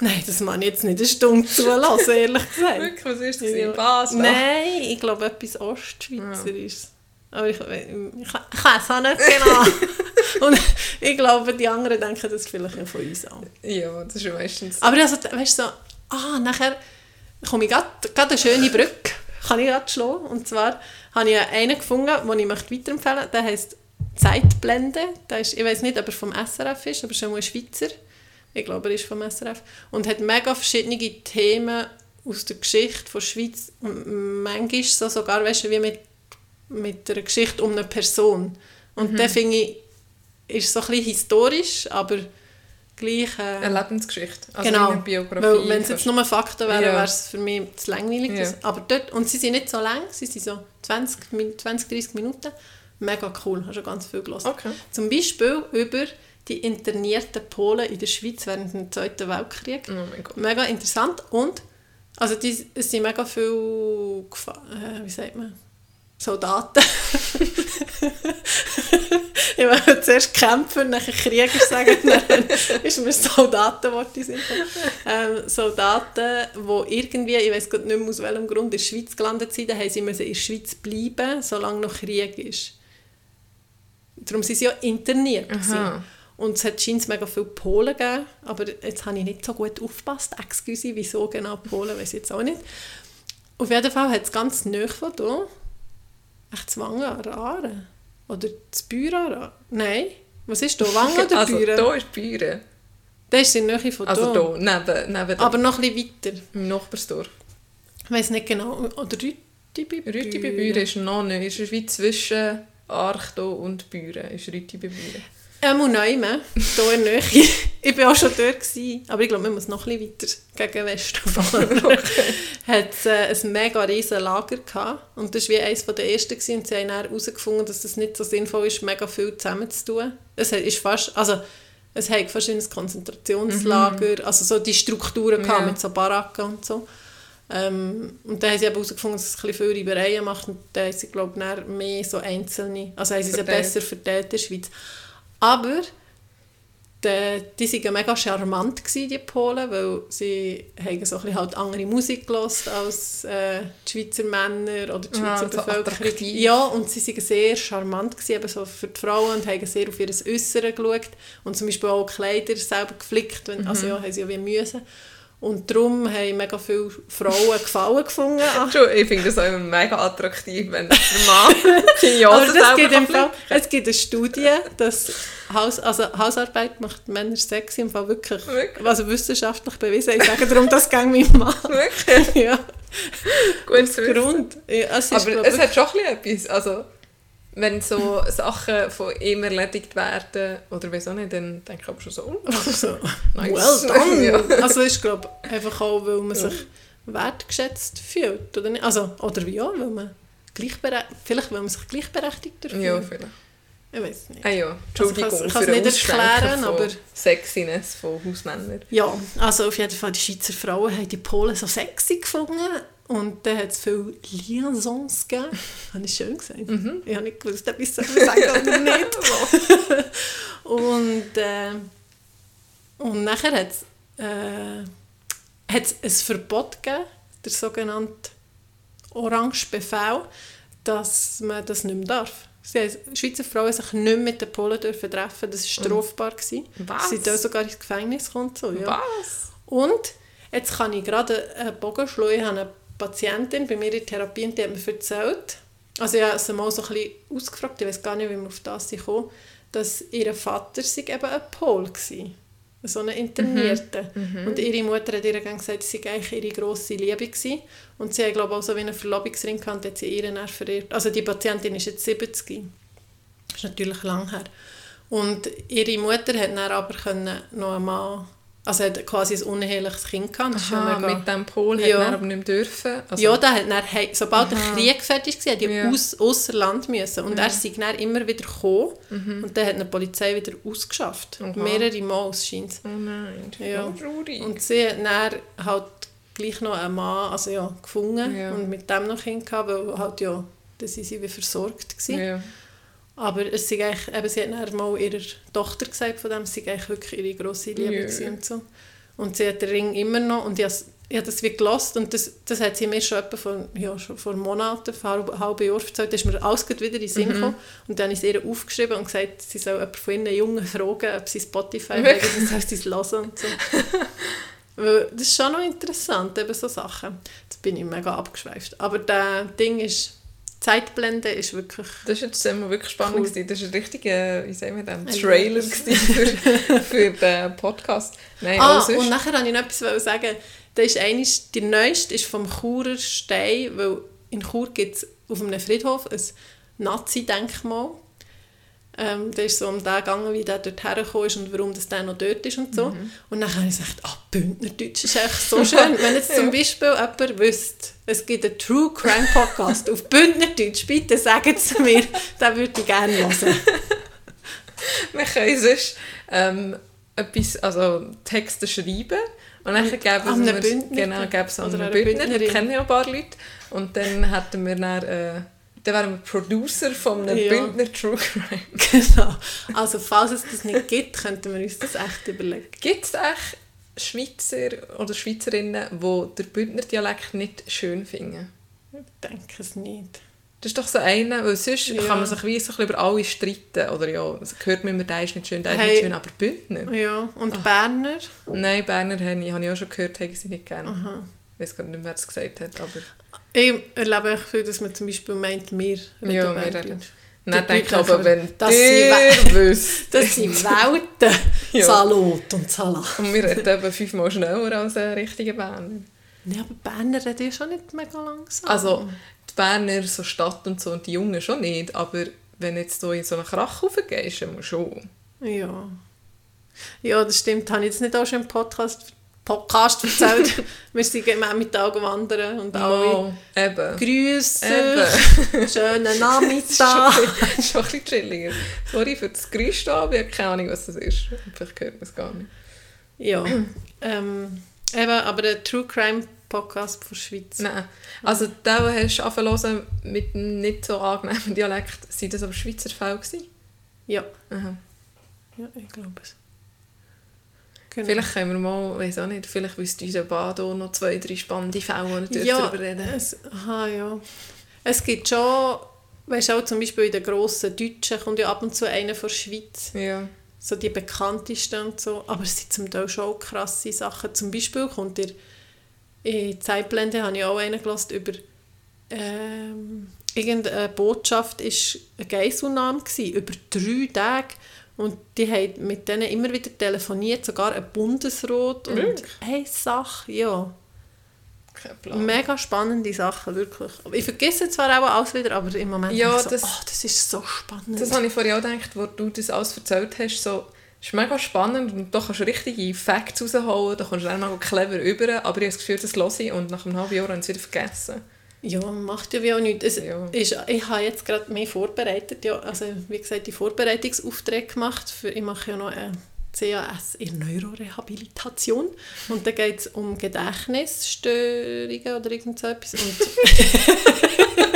nein, das kann ich jetzt nicht eine Stunde zulassen, ehrlich gesagt. Wirklich, was ist das? Ja. Basel? Nein, ich glaube etwas Ostschweizerisches. Ja. Aber ich, ich, ich, weiß es auch nicht genau. und ich glaube, die anderen denken das vielleicht von uns an. Ja, das ist meistens... Aber also, weißt du, so, ah, nachher komme ich gerade eine schöne Brücke kann ich gerade schlagen. Und zwar habe ich einen gefunden, den ich möchte weiterempfehlen möchte. Der heisst Zeitblende. Der ist, ich weiß nicht, ob er vom SRF ist, aber schon mal ein Schweizer. Ich glaube, er ist vom SRF. Und hat mega verschiedene Themen aus der Geschichte der Schweiz. Und manchmal so sogar, weißt du, wie mit, mit einer Geschichte um eine Person. Und mhm. der finde ich, ist so ein bisschen historisch, aber gleich... Äh, eine Lebensgeschichte, also genau, eine Biografie. wenn es jetzt nur Fakten wären, ja. wäre es für mich zu langweilig. Ja. Aber dort, und sie sind nicht so lang, sie sind so 20, 20 30 Minuten. Mega cool, hast du ganz viel gelesen. Okay. Zum Beispiel über die internierten Polen in der Schweiz während dem Zweiten Weltkrieg. Oh mega interessant und also die, es sind mega viele, äh, wie sagt man, Soldaten. ich wollte zuerst kämpfen, nachher Krieger sagen, dann ist mir Soldatenwort sind. Ähm, Soldaten, die irgendwie, ich weiß nicht mehr aus welchem Grund, in der Schweiz gelandet sind, haben sie müssen in der Schweiz bleiben, solange noch Krieg ist. Darum sind sie ja interniert. Und es hat scheinbar mega viele Polen gegeben, aber jetzt habe ich nicht so gut aufgepasst. Excuse, wieso genau Polen, weiß ich jetzt auch nicht. Auf jeden Fall hat es ganz nahe von hier Echt zu Wangen an Aare? Oder das Büro? Nein. Was ist da? Wangen oder also, Büren? Also, hier ist Büren. Das ist in der Nähe von Also hier, neben, neben Aber noch ein bisschen weiter. Im Nachbarsdorf. Ich weiß nicht genau. Oder Rüti bei Büren? Rüti bei Büren ist noch nicht. Ist wie zwischen Archdo und Büren. Ist Rüti Büren. Einmal neu, hier in der Nähe. ich war auch schon dort, gewesen, aber ich glaube, man muss noch ein bisschen weiter gegen Westen fahren. okay. hat es äh, ein mega riesiges Lager gehabt und das war wie eines der ersten gewesen, und sie haben dann herausgefunden, dass es nicht so sinnvoll ist, mega viel zusammenzutun. Es ist fast, also es hat fast ein Konzentrationslager, mhm. also so die Strukturen ja. mit so Baracken und so. Ähm, und dann haben sie herausgefunden, dass es ein bisschen viele Reibereien macht und dann haben sie, glaube ich, mehr so einzelne, also haben sie sie besser verteilt in der Schweiz. Aber die, die waren mega charmant, gewesen, die Polen, weil sie haben so ein halt andere Musik gehört als äh, die Schweizer Männer oder die Schweizer ja, Bevölkerung. So ja, und sie waren sehr charmant gewesen, eben so für die Frauen und haben sehr auf ihr Äußere geschaut und zum Beispiel auch Kleider selber geflickt, wenn, also mhm. also ja, haben sie ja wie müssen. Und darum haben mega viele Frauen Gefallen gefunden. ich finde das auch mega attraktiv, wenn der Mann seine gibt im Fall, es gibt eine Studie, dass Haus, also Hausarbeit macht Männer sexy, im Fall wirklich, wirklich? also wissenschaftlich bewiesen. Ich sage darum, das ging mein Mann. Wirklich? ja. Gut Grund. Ja, es Aber es hat schon etwas, also wenn so Sachen von ihm erledigt werden, oder wieso nicht, dann denke ich aber schon so, oh, also, nice. well done. ja. Also ich glaube einfach auch, weil man ja. sich wertgeschätzt fühlt, oder nicht? Also, oder wie auch, weil man gleichberechtigt, vielleicht weil man sich gleichberechtigter fühlt. Ja, vielleicht. Ich weiß nicht. Ah ja, Entschuldigung Also ich den kann's nicht erklären, aber- Sexiness von Hausmännern. Ja, also auf jeden Fall, die Schweizer Frauen haben die Polen so sexy gefunden. Und dann hat es viele Liaisons gegeben. Habe ich schön gesagt? Ich habe nicht gewusst, ob ich es sagen oder nicht. und, äh, und nachher hat es äh, hat's ein Verbot gegeben, der sogenannte Orange Befehl, dass man das nicht mehr darf. Sie haben, Schweizer Frauen sich nicht mehr mit den Polen dürfen treffen. Das war strafbar. gewesen. Was? Sie dürfen sogar ins Gefängnis kommen. So, ja. Was? Und jetzt kann ich gerade einen Bogen schlagen. Ich habe eine Patientin bei mir in Therapie und die hat mir erzählt, also ich habe sie mal so ein bisschen ausgefragt, ich weiß gar nicht, wie wir auf das gekommen, dass ihr Vater sei eben ein Pol war. So ein Internierter. Und ihre Mutter hat ihr dann gesagt, sie sei eigentlich ihre grosse Liebe gewesen. Und sie hat, glaube ich, auch so wie einen Verlobungsring gehabt, hat sie ihren dann verehrt. Also die Patientin ist jetzt 70. Das ist natürlich lang her. Und ihre Mutter hat dann aber können noch einmal, also hat quasi ein uneheliches Kind gehabt. Ja Aha, mit dem Pol Ja. hat er aber nicht dürfen. Also, ja, der hat hei- sobald der Aha. Krieg fertig war, hat er Ja. aus, ausser Land müssen. Und er sei dann immer wieder gekommen und dann hat die Polizei wieder ausgeschafft. Aha. Mehrere Mal, scheint Oh nein, Ja. traurig. Und sie hat dann halt gleich noch einen Mann also ja, gefunden Ja. und mit dem noch Kind gehabt, weil halt ja, da sie wie versorgt gewesen. Aber es sei eigentlich, eben, sie hat dann mal ihrer Tochter gesagt, von dem sei eigentlich wirklich ihre grosse Liebe gewesen und so. Und sie hat den Ring immer noch und ich habe ich habe das wie gelost und das, das hat sie mir schon etwa vor, ja, schon vor Monaten, vor einem halben Jahr erzählt, da ist mir alles wieder in den Sinn gekommen und dann habe ich es ihr aufgeschrieben und gesagt, sie soll jemanden von ihren Jungen fragen, ob sie Spotify haben, dann soll sie es hören und so. Weil das ist schon noch interessant, eben so Sachen. Jetzt bin ich mega abgeschweift. Aber das Ding ist, Zeitblende ist wirklich... Das war jetzt einmal wirklich spannend. Cool. Gewesen. Das war ein richtiger, wie sagen wir Trailer für, für den Podcast. Nein, Ah, sonst. und nachher wollte ich noch etwas sagen. Da ist eines, die neueste ist vom Churer Stein, weil in Chur gibt es auf einem Friedhof ein Nazi-Denkmal. Ähm, da ist so um den gegangen, wie der dort hergekommen ist und warum das der noch dort ist und so. Mhm. Und dann habe ich gesagt, ah, Bündnerdeutsch ist echt so schön. Wenn jetzt zum Beispiel jemand wüsste, es gibt einen True Crime Podcast auf Bündnerdeutsch, bitte sagen es mir, den würde ich gerne hören. Wir können sonst ähm, etwas, also Texte schreiben und dann einen Bündner? genau, es an Oder einen eine Bündner, Bündnerin? kennen ja ein paar Leute und dann hätten wir dann, äh, dann wären wir Producer von einem Ja. Bündner True Crime. Genau. Also falls es das nicht gibt, könnten wir uns das echt überlegen. Gibt es echt Schweizer oder Schweizerinnen, die den Bündner Dialekt nicht schön finden? Ich denke es nicht. Das ist doch so einer, weil sonst Ja. kann man sich wie so über alle streiten. Oder ja, es hört man immer, der ist nicht schön, der ist Hey. nicht schön, aber Bündner? Ja, und Berner? Nein, Berner habe ich, habe ich auch schon gehört, haben sie nicht gerne. Aha. Ich weiß gar nicht, mehr, wer es gesagt hat, aber... Ich erlebe echt viel, dass man zum Beispiel meint, wir reden Ja, wir reden. Denke ich Leute aber, wenn das ihr sind wüsst... Das sind Welten. Ja. Salut und Salat. Und wir reden eben fünfmal schneller als ein richtiger Berner. Ja, aber Berner reden ja schon nicht mega langsam. Also, die Berner, so Stadt und so, und die Jungen schon nicht, aber wenn jetzt so in so einen Krach raufgehst, dann schon. Ja. Ja, das stimmt. Habe ich jetzt nicht auch schon im Podcast, Podcast erzählt? wir sind am Mittag wandern und alle grüßen. Eben. Schönen Das ist Nachmittag. schon, ein bisschen- chilliger. Sorry für das Geräusch da, aber ich habe keine Ahnung, was das ist. Vielleicht hört man es gar nicht. Ja, ähm, eben, aber der True Crime Podcast von der Schweiz. Nein. Also, der, den hast du angefangen mit einem nicht so angenehmen Dialekt, sind das aber Schweizer Fälle gewesen? Ja, Aha. ja, ich glaube es. Genau. Vielleicht können wir mal, weiß auch nicht, vielleicht wüsste unser Bado noch zwei, drei spannende Fälle, die ja, darüber reden es, aha, ja. Es gibt schon, weißt du, auch zum Beispiel in den grossen Deutschen kommt ja ab und zu einer von der Schweiz, Ja. so die bekanntesten und so, aber es sind zum Teil schon auch krasse Sachen. Zum Beispiel kommt ihr in Zeitblende habe ich auch einen gehört über ähm, irgendeine Botschaft ist eine Geiselnahme gewesen, über drei Tage und die haben mit denen immer wieder telefoniert, sogar ein Bundesrat und Wirklich? eine Sache, ja. Mega spannende Sachen, wirklich. Ich vergesse zwar auch alles wieder, aber im Moment Ja, so, das- oh, das ist so spannend. Das habe ich vorhin auch gedacht, wo du das alles erzählt hast. So, es ist mega spannend und da kannst du richtige Facts rausholen, da kannst du auch mal clever über, aber ich habe das Gefühl, das höre ich und nach einem halben Jahr habe ich es wieder vergessen. Ja, macht ja wie auch nichts. Es Ja. ist, ich habe jetzt gerade mehr vorbereitet. Ja, also, wie gesagt, die Vorbereitungsaufträge gemacht. Für, ich mache ja noch ein CAS in Neurorehabilitation. Und da geht es um Gedächtnisstörungen oder irgend so etwas. Und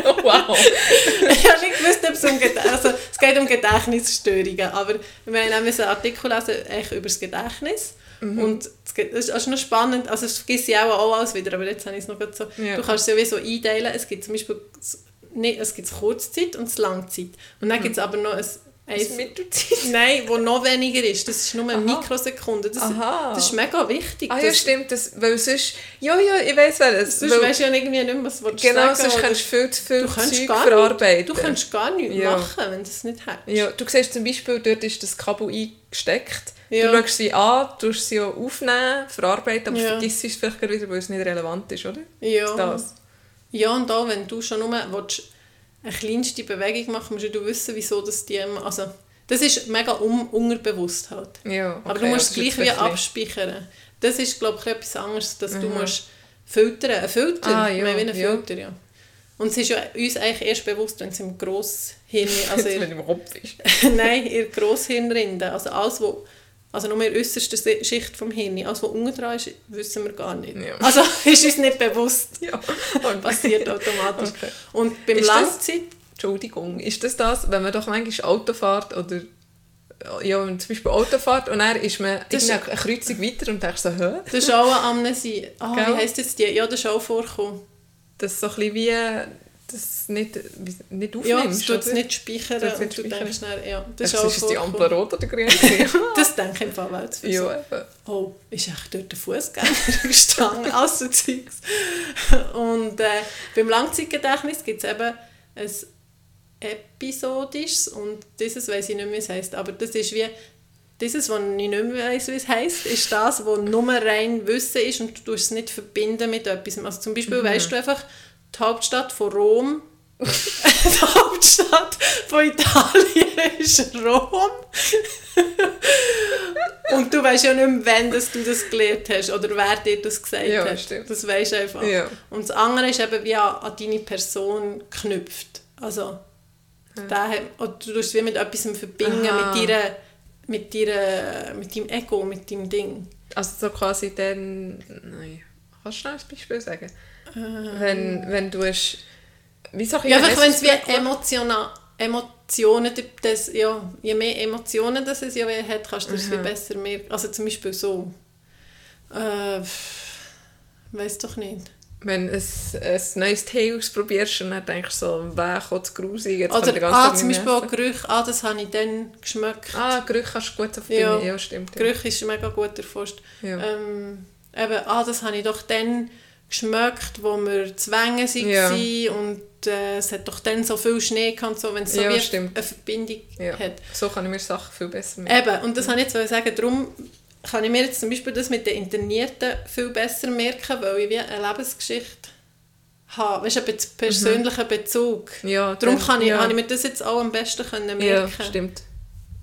Oh, wow. ich habe nicht gewusst, ob es um Gedä also, es geht um Gedächtnisstörungen. Aber wir haben einen Artikel lesen, echt über das Gedächtnis. Mhm. Und das ist noch spannend, also das vergesse ich auch, auch alles wieder, aber jetzt habe ich es noch so. Ja. Du kannst es ja wie so einteilen, es gibt zum Beispiel nicht, es gibt Kurzzeit und Langzeit. Und dann gibt es aber noch ein, Mhm. Eins, nein, wo noch weniger ist, das ist nur eine Aha. Mikrosekunde. Das, Aha. das ist mega wichtig. Ah ja, stimmt. Das, weil sonst... Ja, ja, ich weiss welches. Sonst Weil- weißt du ja irgendwie nicht mehr, was du Genau, sagen sonst kannst du viel zu viel Zeug verarbeiten. nicht, du kannst gar nichts Ja. machen, wenn du es nicht hast. Ja, du siehst zum Beispiel, dort ist das Kabel eingesteckt. Ja. Du schaust sie an, tust sie auch aufnehmen, verarbeiten, aber Ja. vergisst es vielleicht wieder, weil es nicht relevant ist, oder? Ja. Das. Ja, und auch wenn du schon nur willst, eine kleinste Bewegung machen musst du wissen, wieso das die... Also, das ist mega un unterbewusst halt. Ja, okay, Aber du musst es also gleich wie abspeichern. Das ist, glaube ich, etwas anderes, dass du musst filtern. Ein Filter, Ah, ja, meine, wie ein. Filter, ja. Und es ist ja uns eigentlich erst bewusst, wenn es im Grosshirn, also wenn im Kopf ist. nein, in der Grosshirnrinde, also alles, wo, also nur in der äußersten Schicht vom Hirn, alles, was unten dran ist, wissen wir gar nicht. Ja. Also ist uns nicht bewusst. Ja. Passiert automatisch. Okay. Und beim Ist das- Langzeit, Entschuldigung, ist das das, wenn man doch manchmal Auto fährt oder ja, wenn man zum Beispiel Auto fährt und dann ist man Das ist- irgendeine Kreuzung weiter und denkst so, hä? das ist auch eine Amnesie. Ah, Gell? wie heisst jetzt die? Ja, das ist auch vorgekommen. Das ist so ein bisschen wie, das nicht, nicht Ja, aufnimmst, das tut es nicht speichern nicht und du denkst dann, ja, das Das ist auch ist die. Ampel rot oder grün? Das denke ich im Fall auch zu viel. Ja, eben. Oh, ist echt dort der Fußgänger gestanden, all so Zeugs. Und äh, beim Langzeitgedächtnis gibt es eben ein episodisches und dieses weiß ich nicht mehr, wie es heisst, aber das ist wie dieses, was ich nicht mehr weiss, wie es heisst, ist das, was nur rein Wissen ist und du es nicht verbinden mit etwas. Also zum Beispiel weißt du einfach, die Hauptstadt von Rom die Hauptstadt von Italien ist Rom. Und du weißt ja nicht mehr, wann dass du das gelernt hast oder wer dir das gesagt Ja, hat. stimmt. Das weißt du einfach. Ja. Und das andere ist eben wie an, an deine Person geknüpft. Also, da hat, oder du tust es wie mit etwas verbinden, Aha. mit, deiner, mit, deiner, mit deinem Ego, mit deinem Ding. Also so quasi dann... Nein. Kannst du schnell ein Beispiel sagen? Ähm. Wenn, wenn du hast... Wie sag ich Ja, einfach wenn es wie Emotionen... emotional, Emotionen, das, ja, je mehr Emotionen das es ja hat, kannst du es viel besser merken. Also zum Beispiel so, äh, weiß doch nicht. Wenn du ein, ein neues Tee ausprobierst und dann denkst du so, wer kommt zu grusig, jetzt Oder, den ganzen ah, Tag zum Beispiel auch. Gerüche, ah, das habe ich dann geschmeckt. Ah, Gerüche kannst du gut verbinden. Ja. Ja, stimmt. Ja. Gerüche ist mega gut erforscht. Ja. Ähm, eben, ah, das habe ich doch dann geschmeckt, wo wir Zwänge Ja. waren und äh, es hat doch dann so viel Schnee gehabt, und so, wenn es so Ja, wie eine Verbindung Ja. hat. So kann ich mir Sachen viel besser merken. Eben, und das wollte ich jetzt sagen, darum kann ich mir jetzt zum Beispiel das mit den Internierten viel besser merken, weil ich wie eine Lebensgeschichte habe, weißt du, einen persönlichen Bezug. Ja, Darum kann ich, ja. habe ich mir das jetzt auch am besten können Ja, merken stimmt.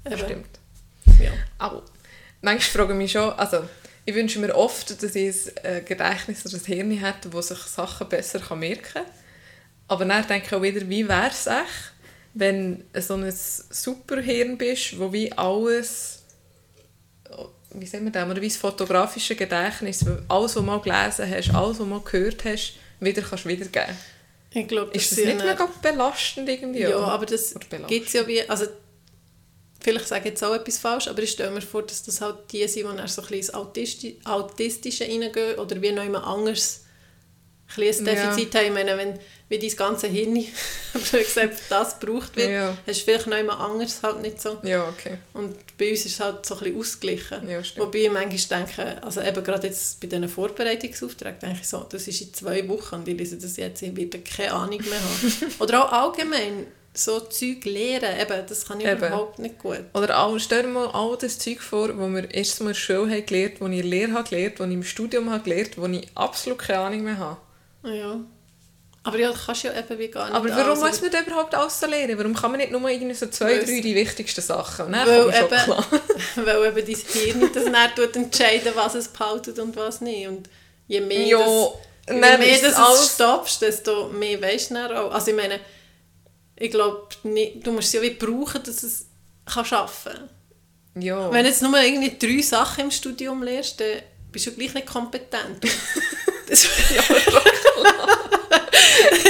Eben. stimmt. Ja. Aber manchmal frage ich mich schon, also ich wünsche mir oft, dass ich ein äh, Gedächtnis oder ein Hirn hätte, das sich Sachen besser merken kann. Aber dann denke ich auch wieder, wie wäre es echt, wenn du so ein Superhirn bist, wo wie alles, wie sagen wir das, oder wie das fotografische Gedächtnis, wo alles, was du mal gelesen hast, alles, was du mal gehört hast, wieder kannst wiedergeben. Ich glaube, Ist das sind nicht mega belastend irgendwie? Ja, oder? aber das gibt es ja wie, also vielleicht sage ich jetzt auch etwas falsch, aber ich stelle mir vor, dass das halt die sind, die dann so ein bisschen ins Autisti Autistische reingehen oder wie noch jemand anderes ein ein Ja. Defizit haben. Ich meine, wenn wie dein ganze Hirn gesagt, das gebraucht wird, Ja. hast du vielleicht noch jemand anderes halt nicht so. Ja, okay. Und bei uns ist es halt so ein bisschen ausgeglichen. Ja, stimmt. Wobei ich manchmal denke, also eben gerade jetzt bei diesen Vorbereitungsaufträgen, denke ich so, das ist in zwei Wochen und ich lese das jetzt, ich werde keine Ahnung mehr haben. Oder auch allgemein, so Zeug lehren, eben, das kann ich Eben. überhaupt nicht gut. Oder all, stell dir mal all das Zeug vor, das wir erst mal in der Schule haben gelernt, das ich in der Lehre habe gelernt, das ich im Studium habe gelernt, wo ich absolut keine Ahnung mehr habe. Ja. Aber ja, das kannst du ja eben wie gar nicht Aber warum alles. muss man da überhaupt alles so lernen? Warum kann man nicht nur irgendwie so zwei, drei die wichtigsten Sachen? Und dann Weil eben- klar. Weil eben dein Hirn das dann tut entscheiden, was es behaltet und was nicht. Und je mehr Ja. das... Je mehr es alles- stoppst, desto mehr weisst du auch. Also ich meine, ich glaube, du musst es ja wie brauchen, dass es kann arbeiten kann. Wenn du jetzt nur irgendwie drei Sachen im Studium lernst, dann bist du gleich nicht kompetent. Das, ja, schon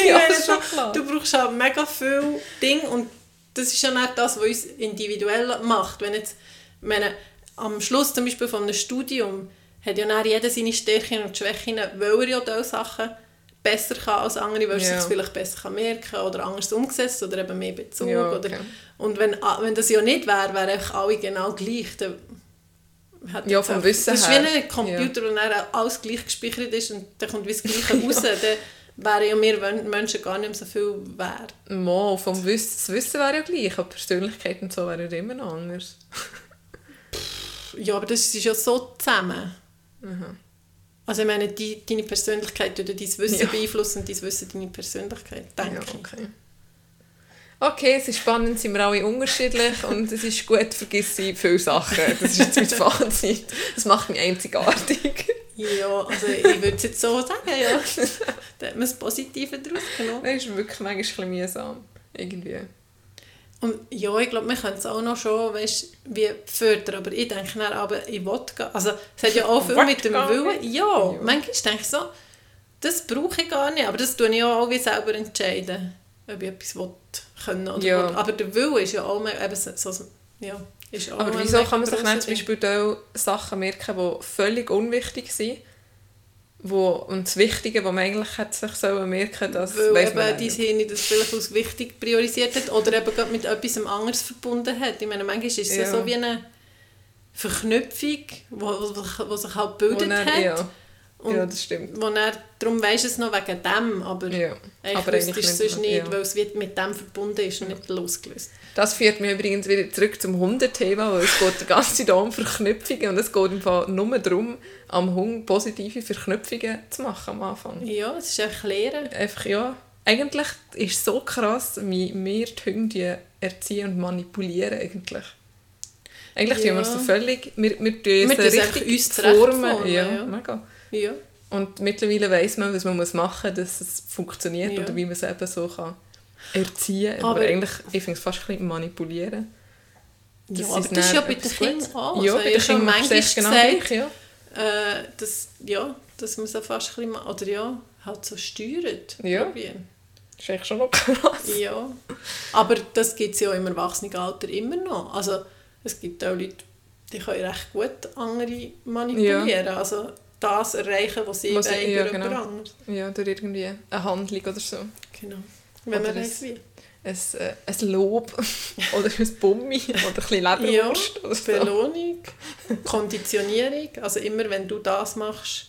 Ja, ist schon klar. Du brauchst halt mega viel Dinge und das ist ja nicht das, was uns individuell macht. Wenn jetzt, meine, am Schluss zum Beispiel von einem Studium hat ja jeder seine Stärken und Schwächen, weil er ja diese Sachen besser kann als andere, weil Ja. es vielleicht besser kann merken oder anders umgesetzt oder eben mehr Bezug. Ja, oder, okay. und wenn, ah, wenn das ja nicht wäre, wären einfach alle genau gleich. Dann hat Ja, vom auch- Wissen Das ist her. wie ein Computer, wo dann alles gleich gespeichert ist und dann kommt wie das Gleiche raus. Dann wären ja wir Menschen gar nicht mehr so viel wert. Mo, vom Wissen, das Wissen wäre ja gleich, aber Persönlichkeit und so wäre ja immer noch anders. Ja, aber das ist ja so zusammen. Also ich meine, die, deine Persönlichkeit würde dein Wissen Ja. beeinflussen und dein Wissen deine Persönlichkeit, denke Ja, okay. Okay, es ist spannend, sind wir alle unterschiedlich und es ist gut, vergiss ich viele Sachen. Das ist jetzt mein Fazit. Das macht mich einzigartig. Ja, also ich würde es jetzt so sagen, ja. Da hat man das Positive daraus genommen. Das ist wirklich manchmal ein bisschen mühsam. Irgendwie. Und ja, ich glaube, wir können es auch noch schon, weißt, wie fördern, aber ich denke dann aber in Wodka, also es hat ja auch viel mit dem? Willen, ja, Ja. manchmal denke ich so, das brauche ich gar nicht, aber das tue ich auch wie selber entscheiden, ob ich etwas will, können oder Ja. will. Aber der Wille ist ja auch mehr, eben so, so, ja, ist auch Aber wieso kann man sich nicht zum. Beispiel da Sachen merken, die völlig unwichtig sind? Wo, und das Wichtige, was man eigentlich hätte sich sollen merken das Weil eben dein. Hirn das vielleicht als wichtig priorisiert hat oder eben gerade mit etwas anderes verbunden hat. Ich meine, manchmal ist es ja, so wie eine Verknüpfung, die sich halt gebildet dann- hat. Ja, Und ja, das stimmt. wo er, darum weisst du es noch wegen dem, aber Ja. eigentlich Aber wüsstest eigentlich du es nicht, ja. weil es mit dem verbunden ist und nicht losgelöst. Das führt mich übrigens wieder zurück zum Hundethema, weil es geht die ganze Zeit um Verknüpfungen und es geht im Fall nur darum, am Hund positive Verknüpfungen zu machen am Anfang. Ja, es ist erklären. Einfach, ja, eigentlich ist es so krass, wie wir die Hunde erziehen und manipulieren eigentlich. Eigentlich Ja. tun wir es so völlig, wir, wir tun Wir es richtig uns formen. formen, ja, ja. mega. Ja. Und mittlerweile weiss man, was man muss machen muss, dass es funktioniert Ja. oder wie man es eben so kann erziehen kann. Aber- Aber eigentlich, ich finde es fast ein bisschen manipulieren. Ja, Das aber ist das ist ja bei den Kindern auch. Ja, Also, bei den Kindern manchmal genau gesagt, ja. äh, dass, ja, dass man so fast ein bisschen, oder ja, halt so steuert. Ja. probieren. Das ist eigentlich schon noch krass. Ja, aber das gibt es ja im Erwachsenenalter immer noch. Also es gibt auch Leute, die können recht gut andere manipulieren. Also das erreichen, was sie Was wollen ja, durch genau. jemand. Ja, durch irgendwie eine Handlung oder so. Genau. Wenn man Oder weiss wie. Ein, äh, ein Lob oder ein Bummi oder ein bisschen Leberwurst oder so. Belohnung, Konditionierung. Also immer wenn du das machst,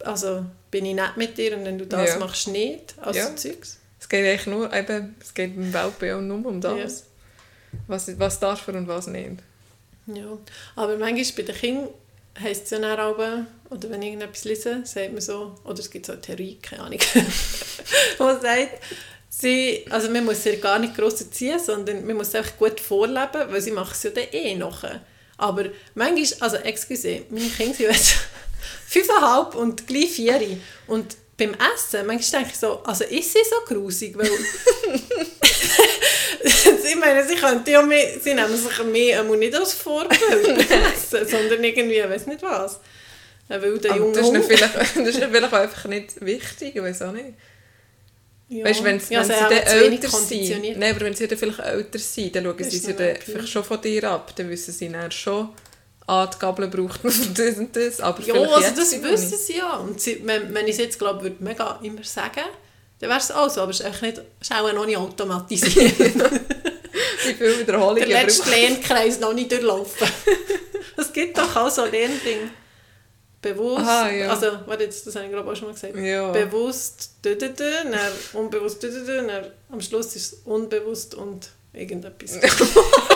also bin ich nett mit dir und wenn du das Ja. machst, nicht. Also Ja. Zeugs. Es geht eigentlich nur, eben, es geht im Weltbild auch nur um das. Was, was darf er und was nicht. Ja, aber manchmal bei den Kindern heisst es ja dann auch, oder wenn ich irgendetwas lese, sagt man so, oder es gibt so eine Theorie, keine Ahnung, wo man sagt, sie, also man muss sie gar nicht gross erziehen, sondern man muss sie einfach gut vorleben, weil sie machen es ja dann eh nachher. Aber manchmal, also excuse, meine Kinder sind jetzt fünfeinhalb und gleich vier. Und beim Essen, manchmal denke ich so, also ist sie so grusig, weil ich meine, sie könnten ja mehr, sie nehmen sich mehr einmal nicht als Vorbild, essen, sondern irgendwie, ich weiß nicht was. Ein wilder Aber junger das ist, vielleicht, das ist ihnen vielleicht einfach nicht wichtig, ich weiß auch nicht. Ja. Weißt wenn, ja, wenn sie dann älter sind, nein, aber wenn sie dann vielleicht älter sind, dann schauen sie okay. vielleicht schon von dir ab. Dann wissen sie dann schon, ah, die Gabel braucht man für das und das. Aber Ja, also das wissen sie ja. Und sie, wenn, wenn ich es jetzt glaube, würde mega immer sagen, dann wäre es auch so. Aber es ist, nicht, es ist auch noch nicht automatisiert. Wie viele Wiederholungen Der letzte Lernkreis noch nicht durchlaufen. Es gibt doch auch so Lernding. Bewusst, Aha, ja. also, warte jetzt, das habe ich glaube auch schon mal gesagt. Ja. Bewusst, dü, dü, dü, unbewusst, dü, dü, dü, am Schluss ist es unbewusst und irgendetwas.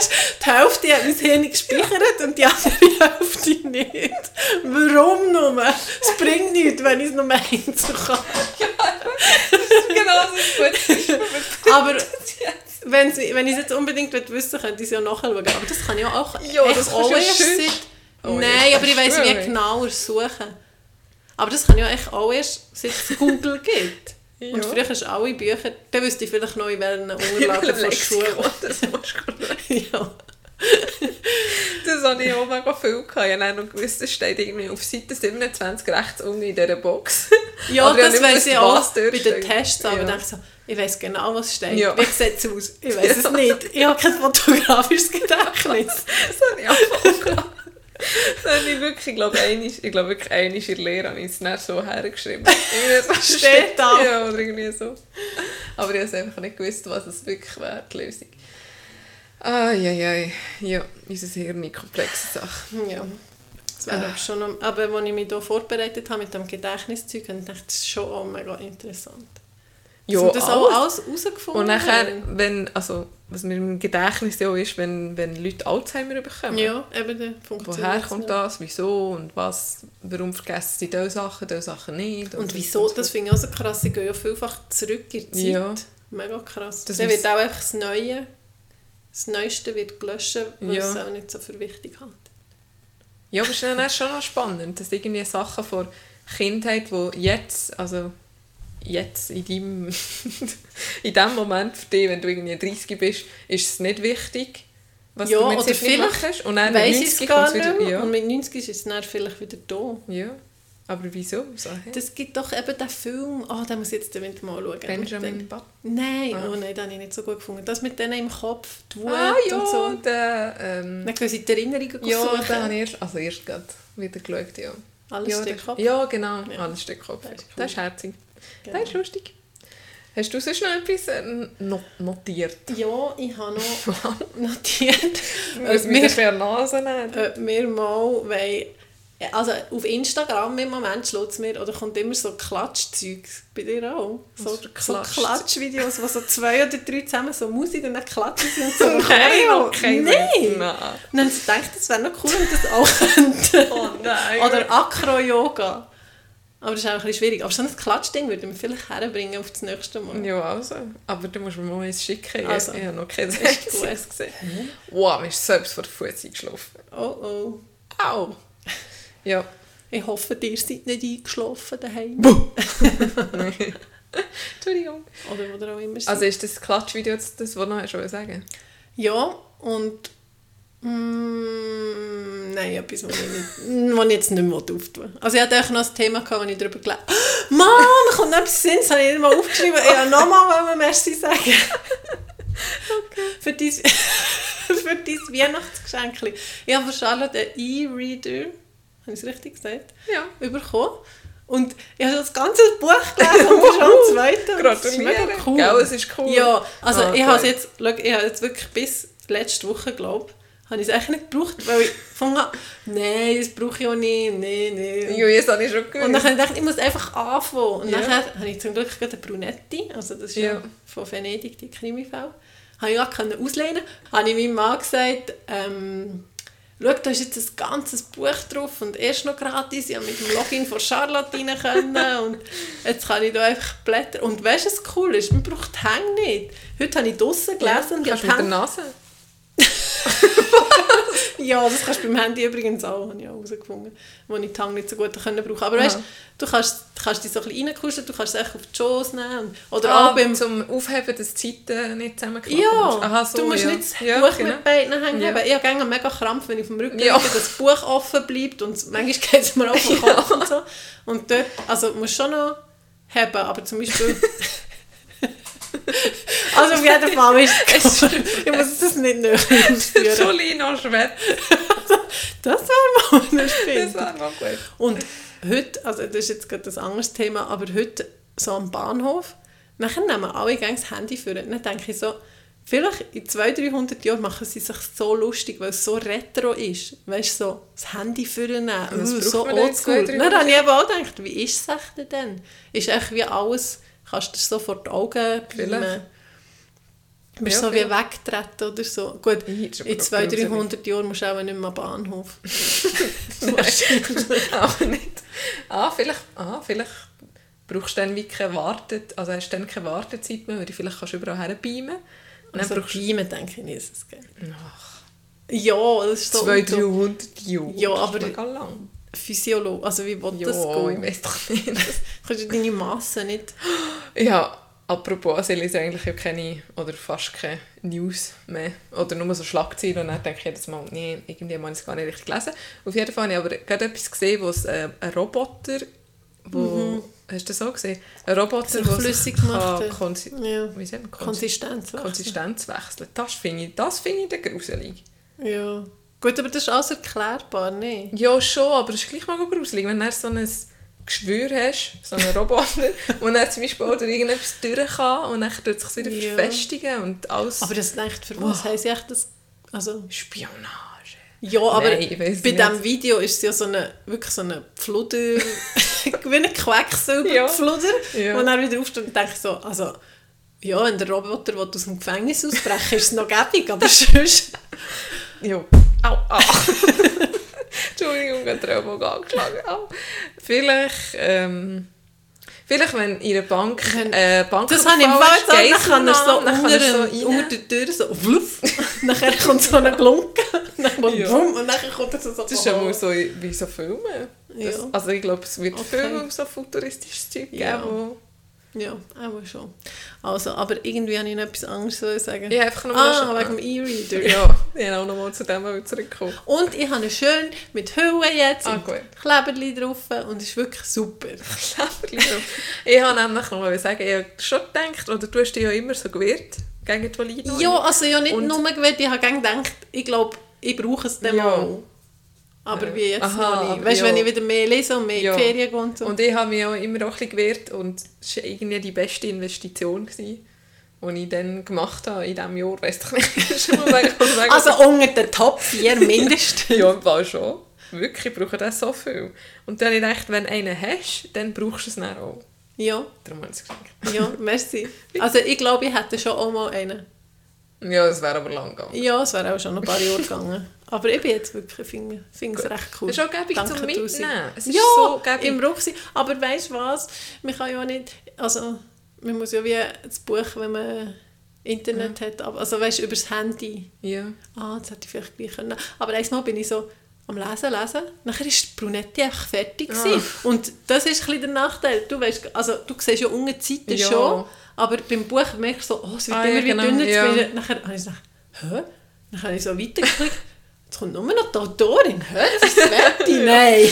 Du, die Hälfte hat mein Hirn gespeichert und die andere Hälfte nicht. Warum nur? Es bringt nichts, wenn ich es nur einzeln kann. genau, das ist gut. Aber wenn, sie, wenn ich es jetzt unbedingt wissen könnte ich es ja nachschauen. Aber das kann ich ja auch Ja, das du ja erst seit- Oh, Nein, ja, aber ich weiss wie genauer suchen. Aber das kann ja eigentlich auch erst, seit es Google gibt. Ja. Und früher hast du alle Bücher, dann wüsste ich vielleicht noch in welchen Unterlagen von der Schule. Das musst du ja. Das hatte ich auch mega viel. Gehabt. Ich habe noch gewusst, das steht irgendwie auf Seite 27 rechts unten in dieser Box. Ja, ich das nicht weiss ich auch bei den. Tests, aber Ja. ich denke so, ich weiss genau, was steht. Ja. Wie sieht es aus? Ich weiss es nicht. Ich habe kein fotografisches Gedächtnis. Das habe ich auch. Das habe ich wirklich, ich glaube, einmal, ich glaube wirklich einmal in der Lehre habe ich es dann so hergeschrieben. So Steht da. Ja, oder irgendwie so. Aber ich habe es einfach nicht gewusst, was es wirklich wäre, die Lösung. Eieiei. Ja, unser Hirn ist komplexe Sache. Ja. Das wäre aber schon aber als ich mich hier vorbereitet habe mit dem Gedächtniszeug, habe ich gedacht, das ist schon auch mega interessant. Ja, wir das auch alles. herausgefunden Und nachher, wenn, also, was mir im Gedächtnis ja ist, wenn, wenn Leute Alzheimer bekommen. Ja, eben, dann funktioniert Woher kommt das, wieso und was, warum vergessen sie diese Sachen, diese Sachen nicht. Und wieso, das finde ich auch so krass, sie gehen ja vielfach zurück in die Zeit. Ja. Mega krass. Das Dann wird auch einfach das Neue, das Neueste wird gelöscht, weil Ja. es auch nicht so für wichtig hat. Ja, aber es ist dann schon noch spannend, dass irgendwie Sachen von Kindheit, die jetzt, also jetzt in deinem, in dem Moment für dich, wenn du irgendwie 30 bist, ist es nicht wichtig, was Ja, du mit oder 70 vielleicht machst. Und dann mit Weiss ich es 90 gar kommt's nicht mehr. wieder, Und ja. mit 90 ist es dann vielleicht wieder da. ja. Aber wieso? So, hä? Das gibt doch eben den Film, ah, den muss ich jetzt damit mal schauen. Benjamin Button. Nein, Ah. oh nein, den habe ich nicht so gut gefunden. Das mit denen im Kopf, die Wut Ah ja, und so. der... Ähm, Dann können sie die Erinnerungen ja, suchen. den habe ich erst, also erst gerade wieder geschaut, ja. Alles ja, Kopf. Ja, genau, Ja. alles steht Kopf. Das ist cool. Das ist herzig. Genau. Das ist lustig. Hast du sonst noch etwas äh, no notiert? Ja, ich habe noch notiert, ob wir, eine Nase nehmen? ob wir mal wollen, also auf Instagram im Moment schlägt es mir, oder kommt immer so Klatschzeug bei dir auch? So, so Klatsch- Klatschvideos, wo so zwei oder drei zusammen so Musik und dann klatschen sie und so. Nein, okay. Nein! Nein. Und dann habe ich gedacht, das wäre noch cool, wenn wir das auch könnten. Oh nein. Oder Acro-Yoga. Aber das ist auch ein bisschen schwierig. Aber so ein Klatschding würde man vielleicht herbringen auf das nächste Mal. Ja, also. Aber du musst mir mal eins schicken. Also. Ich, habe noch kein einziges gesehen. Wow, mir ist selbst vor den Fuß eingeschlafen. Oh oh. Au. Ja. Ich hoffe, ihr seid nicht eingeschlafen daheim. Entschuldigung. Oder wo ihr auch immer seid. Also ist das Klatschvideo das, was du noch schon sagen ja, und... Mm, nein, etwas, was ich, nicht, was ich jetzt nicht mehr auftun will. Also ich hatte auch noch ein Thema, gehabt, wo ich darüber gelesen habe. Mann, kommt noch etwas Sinn, das habe ich nicht mal aufgeschrieben. Ich wollte nochmal Merci sagen. Für dein, für dein Weihnachtsgeschenk. Ich habe von Charlotte einen E-Reader, habe ich es richtig gesagt, Ja. bekommen. Und ich habe das ganze Buch gelesen und schon am zweiten. Das ist mega Gratuliere. cool. Gell, es ist cool. Ja, also Ah, ich habe es gut. jetzt, ich habe jetzt wirklich bis letzte Woche, glaube habe ich es eigentlich nicht gebraucht, weil ich habe, nein, das brauche ich auch nicht, nein, nein. Ja, jetzt habe ich schon gehört. Und dann habe ich gedacht, ich muss einfach anfangen. Und Ja. nachher habe ich zum Glück gerade eine Brunetti, also das ist ja, Ja. von Venedig, die Krimifälle, habe ich auch können auslehnen. Habe ich meinem Mann gesagt, ähm, schau, da ist jetzt ein ganzes Buch drauf und erst noch gratis. Ich habe mit dem Login von Charlotte rein können und jetzt kann ich da einfach blättern. Und weißt du, was cool ist? Man braucht die Hänge nicht. Heute habe ich draussen gelesen und ich habe die mit der Hänge... Nase? Ja, das kannst du beim Handy übrigens auch, habe ich auch herausgefunden, wo ich die Hänge nicht so gut können brauchen Aber Aha. weißt du, kannst, du kannst dich so ein bisschen reinkuscheln, du kannst es echt auf die Schoß nehmen. Oder Ah, auch beim... zum Aufheben, dass die Zeiten nicht zusammenklappen. Ja, Aha, so, du musst ja. nicht das ja, Buch genau. mit beiden Hängen Ja. Ich habe gerne mega Krampf, wenn ich auf dem Rücken Ja. liege, das Buch offen bleibt und manchmal geht es mir auf den Kopf und so. Und dort, also du musst schon noch haben, aber zum Beispiel... also auf jeden Fall ist es Ich muss das nicht näher ausführen. Jolino Schwett. Das wäre mal eine Das Spinne. war mal gut. Und heute, also das ist jetzt gerade ein anderes Thema, aber heute so am Bahnhof, nachher nehmen alle gerne das Handy für. Dann denke ich so, vielleicht in 200, 300 Jahren machen sie sich so lustig, weil es so retro ist. Weißt du, so das Handy für nehmen, uh, so oldschool. 200, Dann habe ich eben auch gedacht, wie ist es denn? Ist echt wie alles, kannst du dir so vor die Augen beamen. Bist Ja, so wie vielleicht. weggetreten oder so. Gut, ist in doch 200, gruselig. 300 Jahren musst du auch nicht mehr am Bahnhof. Auch nicht. Ah, vielleicht, ah, vielleicht brauchst du dann wie keine Wartet, also hast du dann keine Wartezeit mehr, weil du vielleicht kannst du überall herbeamen. Und dann Also brauchst du Beamen denke ich dass es geht. Ach, Ja, das ist so... 200, 300 Jahre. Ja, Das ist aber- mega lang. Physiologe, also wie will Ja, das ich gehen? weiß doch nicht. Kannst du deine Masse nicht... ja, apropos, ich lese eigentlich ja keine, oder fast keine News mehr. Oder nur so Schlagzeilen und dann denke ich jedes Mal, nee, irgendwie habe ich es gar nicht richtig gelesen. Auf jeden Fall habe ich aber gerade etwas gesehen, wo es äh, ein Roboter, wo... Hast du das auch gesehen? Ein Roboter, der flüssig gemacht. Konsi- Ja. wie sagt man? Konsi- Konsistenz. Konsistenz wechseln. Das finde ich, das finde ich gruselig. Ja. Gut, aber das ist alles erklärbar, ne? Ja, schon, aber es ist gleich mal gruselig, wenn du so ein Geschwür hast, so einen Roboter, und dann zum Beispiel durch irgendetwas durch kann und dann tut es sich wieder Ja. verfestigen und alles Aber das denkt für was heisst echt das... Also... Spionage. Ja, aber Nein, bei nicht. diesem Video ist es ja so eine, wirklich so eine Pfluder, wie ein Quecksilberpfluder, Ja. und dann wieder aufsteht und denke so, also, ja, wenn der Roboter aus dem Gefängnis ausbrechen ist es noch gäbig, aber sonst... Ja. Au, au. Entschuldigung, ich habe angeschlagen. Au. Vielleicht, ähm, vielleicht, wenn ihre Bank, äh, Bank Das habe ich im Fall gesagt, dann kann er so unter, er so unter der Tür so fluff, nachher kommt so ein Glunken, dann kommt Ja. wumm, und dann kommt er so... so Das ist ja mal so wie so Filme. Das, Ja. Also ich glaube, es wird Okay. Filme so futuristisches Zeug geben, Ja. wo... Ja, auch schon. Also, aber irgendwie habe ich noch etwas anderes zu sagen. Ja, einfach nur ah, wegen dem E-Reader. Ja, ich habe auch nochmal zu dem mal zurückgekommen. Und ich habe schön mit Hülle jetzt Ah, gut. Kleberli drauf und es ist wirklich super. ich habe nämlich noch mal sagen, ich habe schon gedacht, oder du hast dich ja immer so gewehrt gegen die Valino. Ja, also ja nicht Und- nur gewählt, ich habe gedacht, ich glaube, ich brauche es dann Ja. mal. Aber wie jetzt Aha, noch nicht. Weißt du, ja. wenn ich wieder mehr lese und mehr Ja. in die Ferien gehe und so. Und ich habe mich auch immer auch ein bisschen gewehrt und es war irgendwie die beste Investition, gewesen, die ich dann gemacht habe in diesem Jahr. Weiss doch nicht, also unter den Top 4 mindestens. Ja, im Fall schon. Wirklich, ich brauche das so viel. Und dann habe ich gedacht, wenn du einen hast, dann brauchst du es dann auch. ja, Darum habe ich es geschenkt. ja, merci. Also ich glaube, ich hätte schon auch mal einen. Ja, das wäre aber lang gegangen. Ja, es wäre auch schon ein paar Jahre gegangen. Aber ich bin jetzt wirklich, ich finde es recht cool. Es ist auch gäbig Danke, zum. Mitnehmen. Es ist ja, so gäbig. im Rucksack. Aber weißt du was? Man kann ja auch nicht... Also, man muss ja wie das Buch, wenn man Internet hat, aber- also weißt du, über das Handy. Ja. Ah, das hätte ich vielleicht gleich können. Aber einmal bin ich so am Lesen, lesen. Nachher ist die Brunetti einfach fertig Ah. gewesen. Und das ist ein bisschen der Nachteil. Du weißt, also du siehst ja unten die Seiten Ja. schon, aber beim Buch merkst du so, oh, es wird Ah, immer ja, wieder genau, dünner. ja. Nachher habe ich gedacht, hä? Dann habe ich so weitergeklickt. Jetzt kommt nur noch die Autorin. Hä? Das ist fertig? Nein.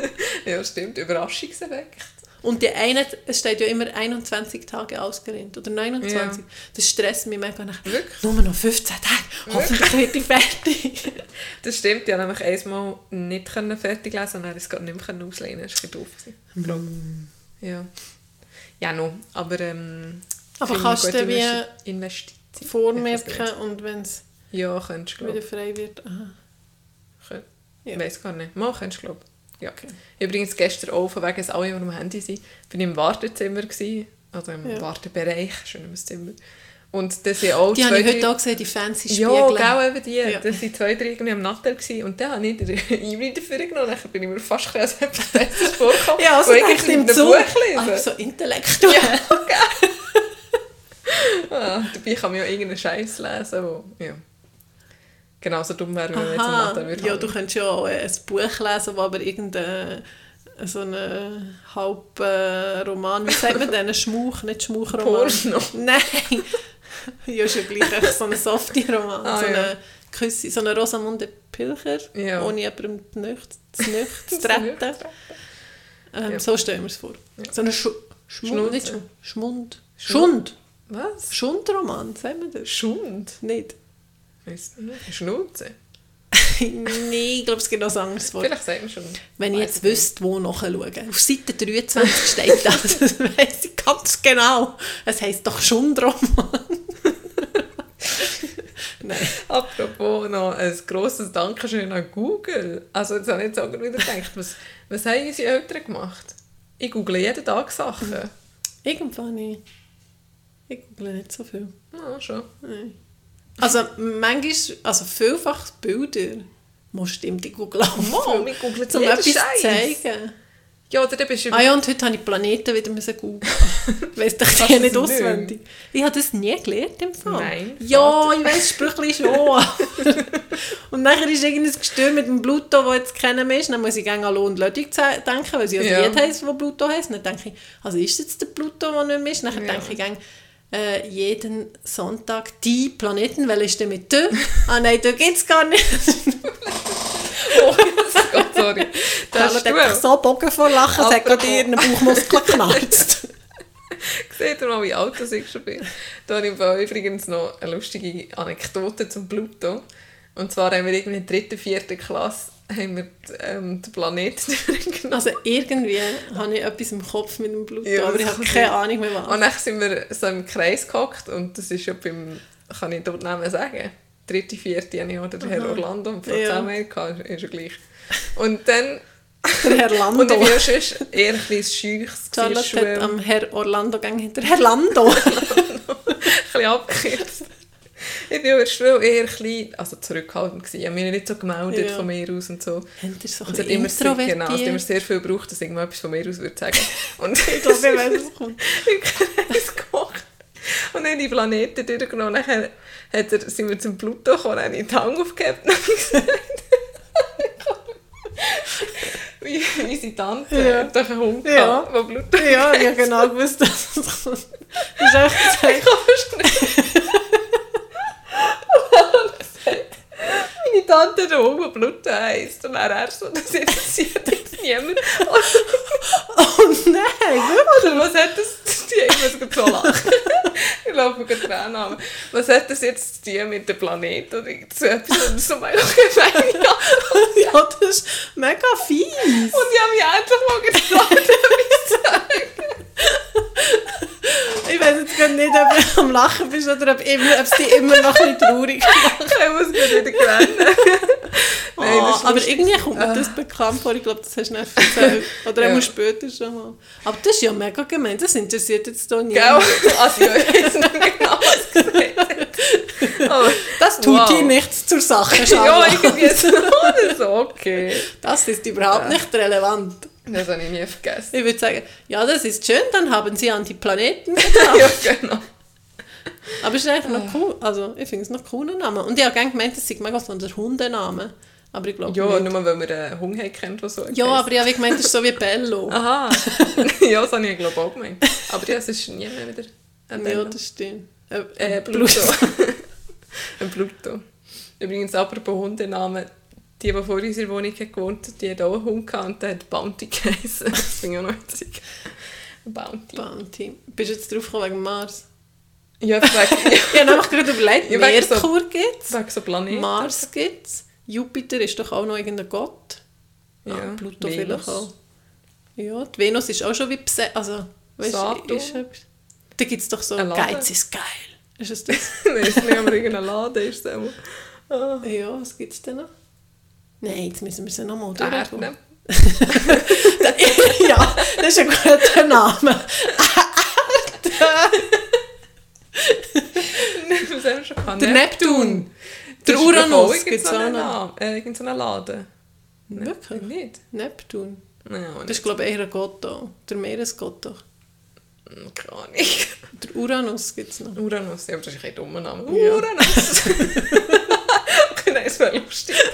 ja, stimmt. Überraschungseffekt. Und die eine, es steht ja immer 21 Tage ausgerennt. Oder 29. Ja. Das stresst mich mega. Nach, Wirklich? Nur noch 15 Tage. Hoffentlich wird ich fertig. Das stimmt. Ich konnte nämlich einmal nicht können fertig lesen und dann es gar nicht mehr können auslehnen. Das war ein bisschen doof. gewesen. Ja. Ja, no. Aber, ähm, Aber kannst du wie Investi- Investition. Ich weiß vormerken und wenn es Ja, könntest wieder frei wird. Aha. ich. Ja. Weiß gar nicht. Mal könntest du, glaube Ja. Übrigens gestern auch, von wegen, dass alle immer am Handy sind, bin ich im Wartezimmer gewesen, also im Ja. Wartebereich, schon das Zimmer. Und das sind auch Die habe ich heute auch gesehen, die fancy Spiegel. Ja, genau eben die. Ja. Das waren zwei, drei irgendwie am gewesen. und dann habe ich den E-Mail dafür genommen. Dann bin ich mir fast ein bisschen als etwas Besseres vorgekommen. Ja, also Wo ich dachte in im Zug. Aber so intellektuell. Ah, dabei kann man ja irgendeinen Scheiß lesen, wo, ja. Genauso dumm wäre, wenn man jetzt Aha, Nattel würde ja, haben. du könntest ja auch ein Buch lesen, wo aber irgendein so ein halb äh, Roman, wie sagt man denn, Schmuch, nicht Schmuchroman. Porno. Nein, ja, ist ja gleich so ein Softie-Roman, Ah, so ja. eine Küsse, so eine Rosamunde Pilcher, Ja. ohne jemandem zu Nacht zu nacht zu treten. Ähm, Ja. So stellen wir es vor. So eine Schu Schmund, Schnulze. Schu Schmund. Schmund. Schund. Was? Schundroman, sagen wir das? Schund? Nicht. Weiss nicht. Schnauze? Nein, ich glaube, es gibt noch ein anderes Wort. Vielleicht sagt man schon. Wenn ich jetzt wüsste, wo nachschauen. Auf Seite 23 steht das. Das weiss ich ganz genau. Es heisst doch Schundroman. Nein. Apropos noch ein grosses Dankeschön an Google. Also jetzt habe ich jetzt auch wieder gedacht, was, was haben unsere Eltern gemacht? Ich google jeden Tag Sachen. Irgendwann nicht. Ich google nicht so viel. Ja, schon. Nein. Also manchmal, also vielfach Bilder. Muss stimmt, ich google auch Mann, viel. wir googeln Um jeden etwas zu Scheiß. zeigen. Ja, oder dann bist du Ah ja, und heute habe ich Planeten wieder müssen googeln. Weißt du, ich die du nicht auswendig. Ich habe das nie gelernt im Fall. Nein, Ja, ich weiss Sprüchli schon. Und nachher ist irgendein Gestör mit dem Pluto, das jetzt kennen ist. Dann muss ich an Lohn und ze- denken, weil sie ja Ja. Lied heisst, wo Pluto heisst. Dann denke ich, also ist jetzt der Pluto, der nicht mehr ist? Nachher Ja. denke ich äh, jeden Sonntag die Planeten, weil ist mit «de»? ah nein, da gibt es gar nicht. Oh, Gott, sorry. Ist hat einfach so Bogen vor Lachen, es hat gerade ihren Bauchmuskel geknarzt. Seht ihr mal, wie alt das ich schon bin? Da habe ich übrigens noch eine lustige Anekdote zum Pluto. Und zwar haben wir irgendwie in der dritten, vierten Klasse haben wir ähm, den Planeten durchgenommen. Also irgendwie habe ich etwas im Kopf mit dem Pluto, Ja, aber ich habe keine. Ahnung mehr was. Und dann sind wir so im Kreis gehockt und das ist ja beim, kann ich dort Namen sagen, dritte, vierte habe ich oder der Herr Orlando und Frau Ja. Zamelka, ist ja gleich. Und dann, Der Herr und Lando. ich bin ja sonst eher ein bisschen scheuches Charlotte hat am Herr Orlando gegangen hinter Herr Lando. ein bisschen abgekürzt. Ich bin aber schwul eher ein bisschen, also zurückhaltend gewesen. Ich habe mich nicht so gemeldet Ja. von mir aus und so. Habt ihr so Und ein es immer, sehr, genau, es hat immer sehr viel gebraucht, dass ich mal etwas von mir aus würde sagen. Und Ich glaube, ich weiß, was kommt. im Kreis gekocht. Und dann die Planeten durchgenommen. Nachher hat er, sind wir zum Pluto gekommen, dann habe ich die Hand aufgehabt und gesagt, wie unsere Tante Ja. hat einen Hund Ja. gehabt, der Pluto Ja, ich habe genau gewusst, dass es kommt. Das ist echt gesagt. Meine Tante Hund, der Pluto heisst. Und dann er so, das interessiert jetzt niemand. Oh nein, wirklich? Oder was hat das tun? Ich muss gerade so lachen. Ich laufe gerade Tränen an. Was hat das jetzt zu tun mit dem Planeten oder so etwas? Und so meine gemeine Antwort. Ja, das ist mega fies. Und ich habe mich endlich mal getraut, etwas zu sagen. Ich weiß jetzt gerade nicht, ob du am Lachen bist oder ob, immer, ob es dich immer noch ein bisschen traurig macht. Ich muss gerade wieder rennen. Nein, ist aber lustig. irgendwie kommt mir das bekannt vor. Ich glaube, das hast du nicht erzählt. Oder Ja. ja. später schon mal. Aber das ist ja mega gemein. Das interessiert jetzt hier Gell? niemand. Also, ich weiß nicht genau, was gesagt. Aber Das tut Wow. dir nichts zur Sache, ja, irgendwie so. oder so. Okay. Das ist überhaupt nicht relevant. Das habe ich nie vergessen. Ich würde sagen, ja, das ist schön, dann haben sie an die Planeten Ja, gedacht. genau. Aber es ist eigentlich noch cool. Also, ich finde es noch cooler Name. Und ich habe gerne gemeint, es sei mega so ein Hundename. Aber ich glaube Ja, nicht. nur weil wir einen Hund haben kennt, der so Ja, aber ich habe gemeint, es ist so wie Bello. Aha. ja, das habe ich glaube auch gemeint. Aber ja, es ist nie mehr wieder ein ja, Bello. das stimmt. Äh, Äh, Pluto. ein Pluto. Übrigens, apropos Hundenamen, die, die vor unserer Wohnung gewohnt hat, die hat auch einen Hund gehabt und der hat Bounty geheißen. Das finde ich auch noch witzig. Bounty. Bounty. Bist du jetzt drauf gekommen wegen Mars? Ja, wegen, Ich habe einfach gerade überlegt, Ja, wegen so- Merkur gibt es, wegen so Planeten. Mars gibt es, Jupiter ist doch auch noch irgendein Gott. Ja, ah, Pluto Venus. vielleicht auch. Ja, die Venus ist auch schon wie besetzt. Also, weißt Saturn. ist, da gibt es doch so. Geiz ist geil. Ist es das? Weiß nicht, aber irgendein Laden ist es. Ah, ja, was gibt es denn noch? Nein, jetzt müssen wir sie nochmal durchgehen. Erde. ja, das ist ein guter Name. Gehabt? Der Neptun. Der Uranus irgend so auch noch. Äh, irgend so einen Laden. Wirklich? Nicht? Neptun. Nein, Das ist, glaube ich, eher ein Gott auch. Der Meeresgott doch. Keine Ahnung. Der Uranus gibt es noch. Uranus, ja, aber das ist ein dummer Name. Ja. Uranus! okay, nein, es wäre lustig.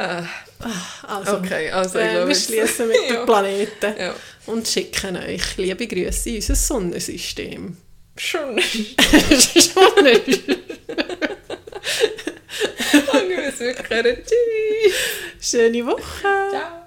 Ah, Also, okay, also äh, wir schließen mit ja. den Planeten Ja, und schicken euch liebe Grüße in unser Sonnensystem. Schon nicht. Schon nicht. Ich muss wirklich hören. Tschüss. Schöne Woche. Ciao.